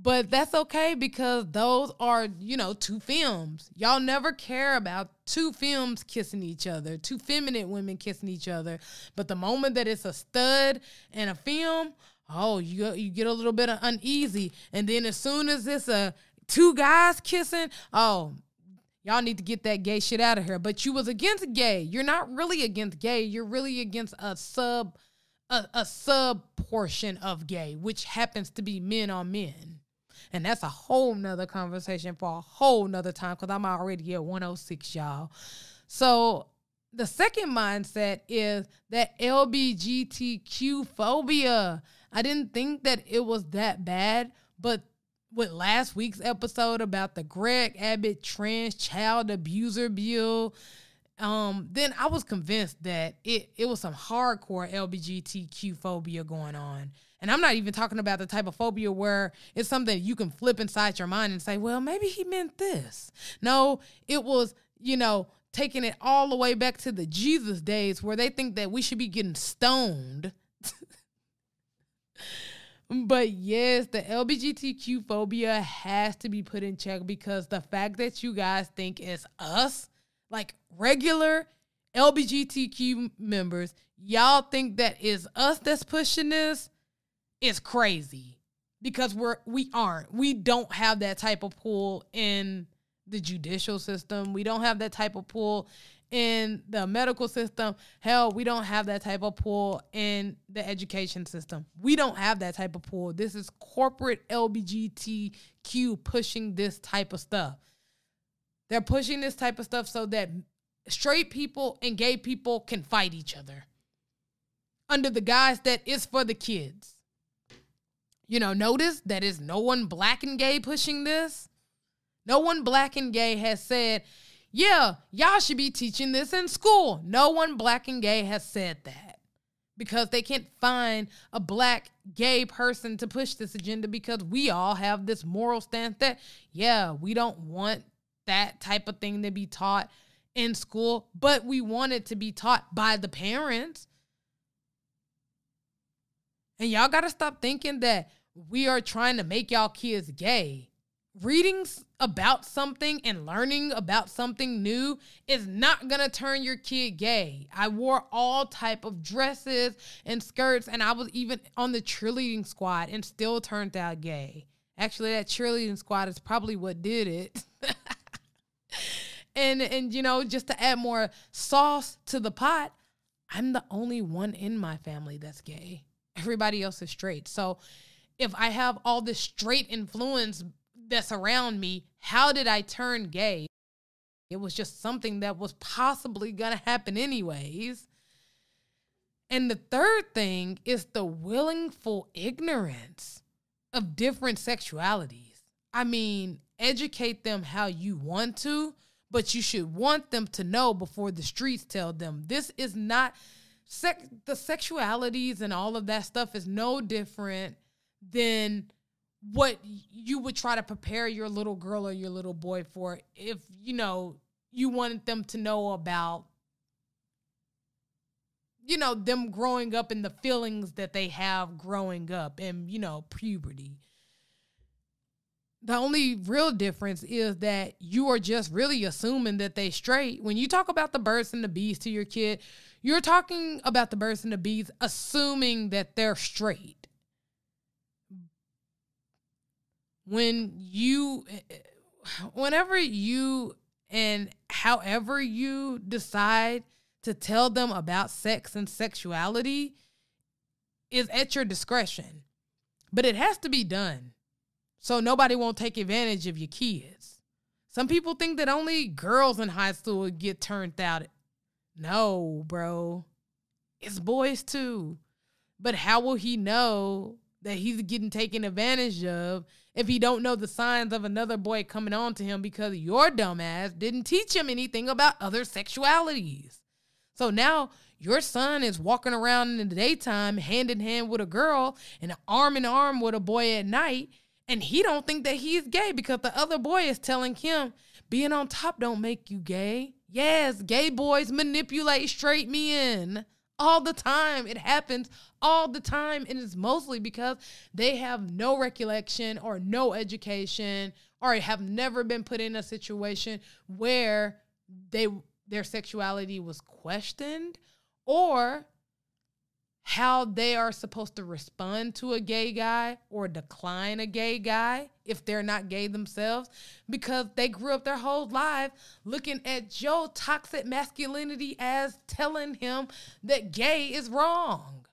But that's okay because those are, you know, two femmes. Y'all never care about two femmes kissing each other, two feminine women kissing each other. But the moment that it's a stud and a femme, oh, you you get a little bit of uneasy. And then as soon as it's a two guys kissing, oh, y'all need to get that gay shit out of here. But you was against gay. You're not really against gay. You're really against a sub a, a sub portion of gay, which happens to be men on men. And that's a whole nother conversation for a whole nother time because I'm already at 106, y'all. So the second mindset is that LBGTQ phobia. I didn't think that it was that bad, but with last week's episode about the Greg Abbott trans child abuser bill, um, then I was convinced that it, it was some hardcore LBGTQ phobia going on. And I'm not even talking about the type of phobia where it's something you can flip inside your mind and say, well, maybe he meant this. No, it was, you know, taking it all the way back to the Jesus days where they think that we should be getting stoned but yes, the LGBTQ phobia has to be put in check because the fact that you guys think it's us, like regular LGBTQ members, y'all think that is us that's pushing this is crazy because we're we aren't. We don't have that type of pull in the judicial system. We don't have that type of pull in the medical system. Hell, we don't have that type of pull in the education system. We don't have that type of pull. This is corporate LGBTQ pushing this type of stuff. They're pushing this type of stuff so that straight people and gay people can fight each other under the guise that it's for the kids. You know, notice that is no one black and gay pushing this. No one black and gay has said, yeah, y'all should be teaching this in school. No one black and gay has said that because they can't find a black gay person to push this agenda because we all have this moral stance that, yeah, we don't want that type of thing to be taught in school, but we want it to be taught by the parents. And y'all got to stop thinking that we are trying to make y'all kids gay reading about something and learning about something new is not going to turn your kid gay. I wore all type of dresses and skirts and I was even on the cheerleading squad and still turned out gay. Actually, that cheerleading squad is probably what did it. and and you know, just to add more sauce to the pot, I'm the only one in my family that's gay. Everybody else is straight. So if I have all this straight influence that's around me, how did I turn gay? It was just something that was possibly going to happen, anyways. And the third thing is the willingful ignorance of different sexualities. I mean, educate them how you want to, but you should want them to know before the streets tell them this is not sex the sexualities and all of that stuff is no different than what you would try to prepare your little girl or your little boy for if you know you wanted them to know about you know them growing up and the feelings that they have growing up and you know puberty. The only real difference is that you are just really assuming that they straight. When you talk about the birds and the bees to your kid you're talking about the birds and the bees assuming that they're straight when you whenever you and however you decide to tell them about sex and sexuality is at your discretion but it has to be done. So nobody won't take advantage of your kids. Some people think that only girls in high school get turned out. No bro. It's boys too. But how will he know that he's getting taken advantage of if he don't know the signs of another boy coming on to him because your dumbass didn't teach him anything about other sexualities. So now your son is walking around in the daytime hand in hand with a girl and arm in arm with a boy at night and he don't think that he's gay because the other boy is telling him being on top don't make you gay. Yes, gay boys manipulate straight men all the time. It happens all the time. And it's mostly because they have no recollection or no education or have never been put in a situation where they their sexuality was questioned or how they are supposed to respond to a gay guy or decline a gay guy if they're not gay themselves because they grew up their whole life looking at Joe toxic masculinity as telling him that gay is wrong.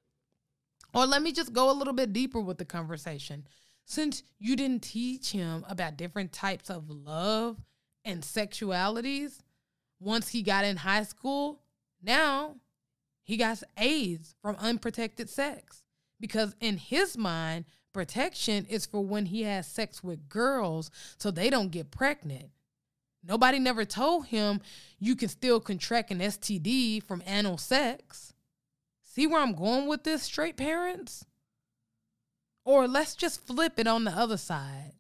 Or let me just go a little bit deeper with the conversation. Since you didn't teach him about different types of love and sexualities once he got in high school, now he got AIDS from unprotected sex because in his mind, protection is for when he has sex with girls so they don't get pregnant. Nobody never told him you can still contract an STD from anal sex. See where I'm going with this, straight parents? Or let's just flip it on the other side.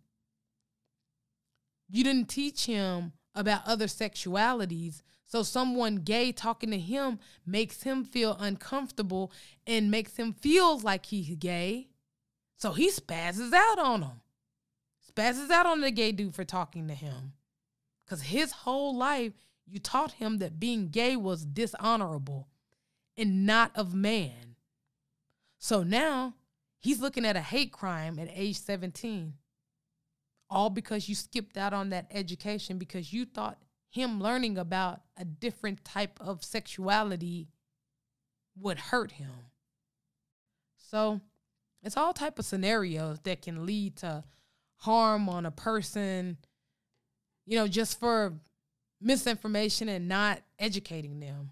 You didn't teach him about other sexualities so someone gay talking to him makes him feel uncomfortable and makes him feel like he's gay. So he spazzes out on him. Spazzes out on the gay dude for talking to him. Because his whole life, you taught him that being gay was dishonorable and not of man. So now he's looking at a hate crime at age 17. All because you skipped out on that education because you thought him learning about a different type of sexuality would hurt him. So it's all type of scenarios that can lead to harm on a person, you know, just for misinformation and not educating them.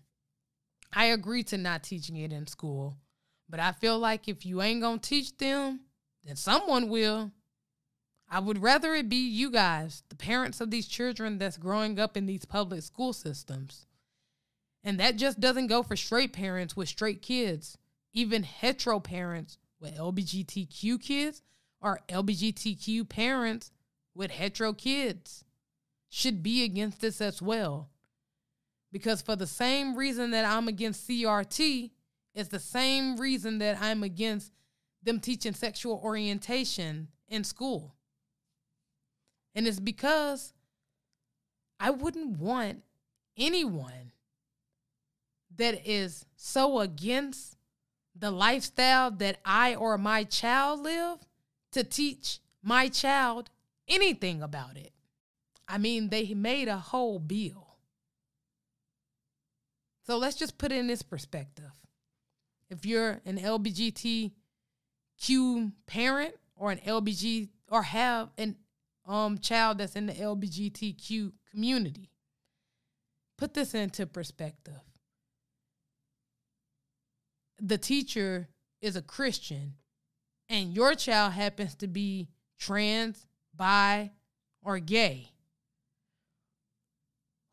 I agree to not teaching it in school, but I feel like if you ain't gonna teach them, then someone will. I would rather it be you guys, the parents of these children that's growing up in these public school systems. And that just doesn't go for straight parents with straight kids. Even hetero parents with LGBTQ kids or LGBTQ parents with hetero kids should be against this as well. Because for the same reason that I'm against CRT, it's the same reason that I'm against them teaching sexual orientation in school. And it's because I wouldn't want anyone that is so against the lifestyle that I or my child live to teach my child anything about it. I mean, they made a whole bill. So let's just put it in this perspective. If you're an LBGTQ parent or an LBG or have an um child that's in the LBGTQ community, put this into perspective the teacher is a Christian and your child happens to be trans, bi, or gay,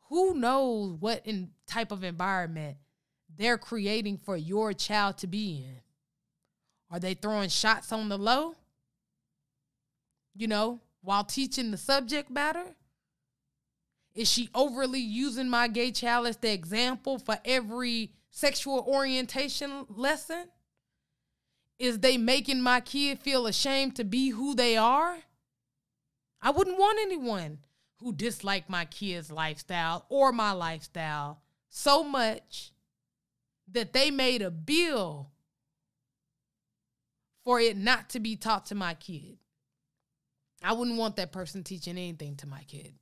who knows what in type of environment they're creating for your child to be in? Are they throwing shots on the low? You know, while teaching the subject matter? Is she overly using my gay child as the example for every sexual orientation lesson? Is they making my kid feel ashamed to be who they are? I wouldn't want anyone who dislike my kid's lifestyle or my lifestyle so much that they made a bill for it not to be taught to my kid. I wouldn't want that person teaching anything to my kid.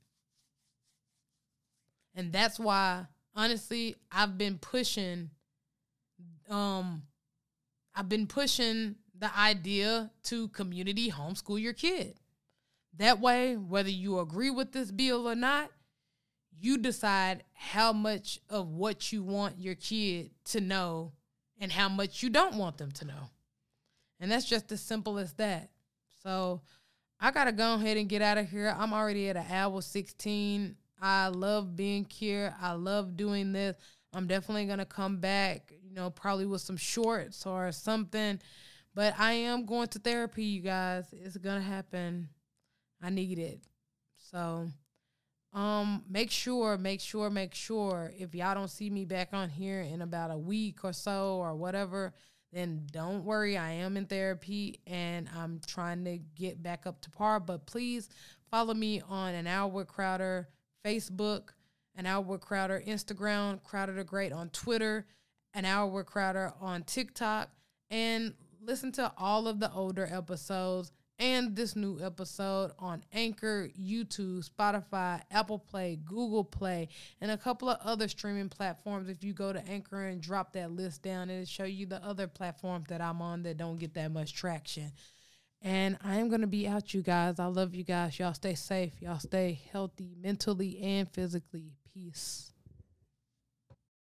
And that's why honestly, I've been pushing um I've been pushing the idea to community homeschool your kid. That way, whether you agree with this bill or not, you decide how much of what you want your kid to know and how much you don't want them to know. And that's just as simple as that. So I gotta go ahead and get out of here. I'm already at an hour 16. I love being here. I love doing this. I'm definitely to come back, you know, probably with some shorts or something. But I am going to therapy, you guys. It's to happen. I need it. So, um make sure, make sure, make sure if y'all don't see me back on here in about a week or so or whatever, then don't worry. I am in therapy and I'm trying to get back up to par. But please follow me on an hour with Crowder Facebook, an hour with Crowder, Instagram, Crowder the Great on Twitter, an hour with Crowder on TikTok, and listen to all of the older episodes and this new episode on Anchor, YouTube, Spotify, Apple Play, Google Play, and a couple of other streaming platforms. If you go to Anchor and drop that list down, it'll show you the other platforms that I'm on that don't get that much traction. And I am going to be out, you guys. I love you guys. Y'all stay safe. Y'all stay healthy mentally and physically. Peace.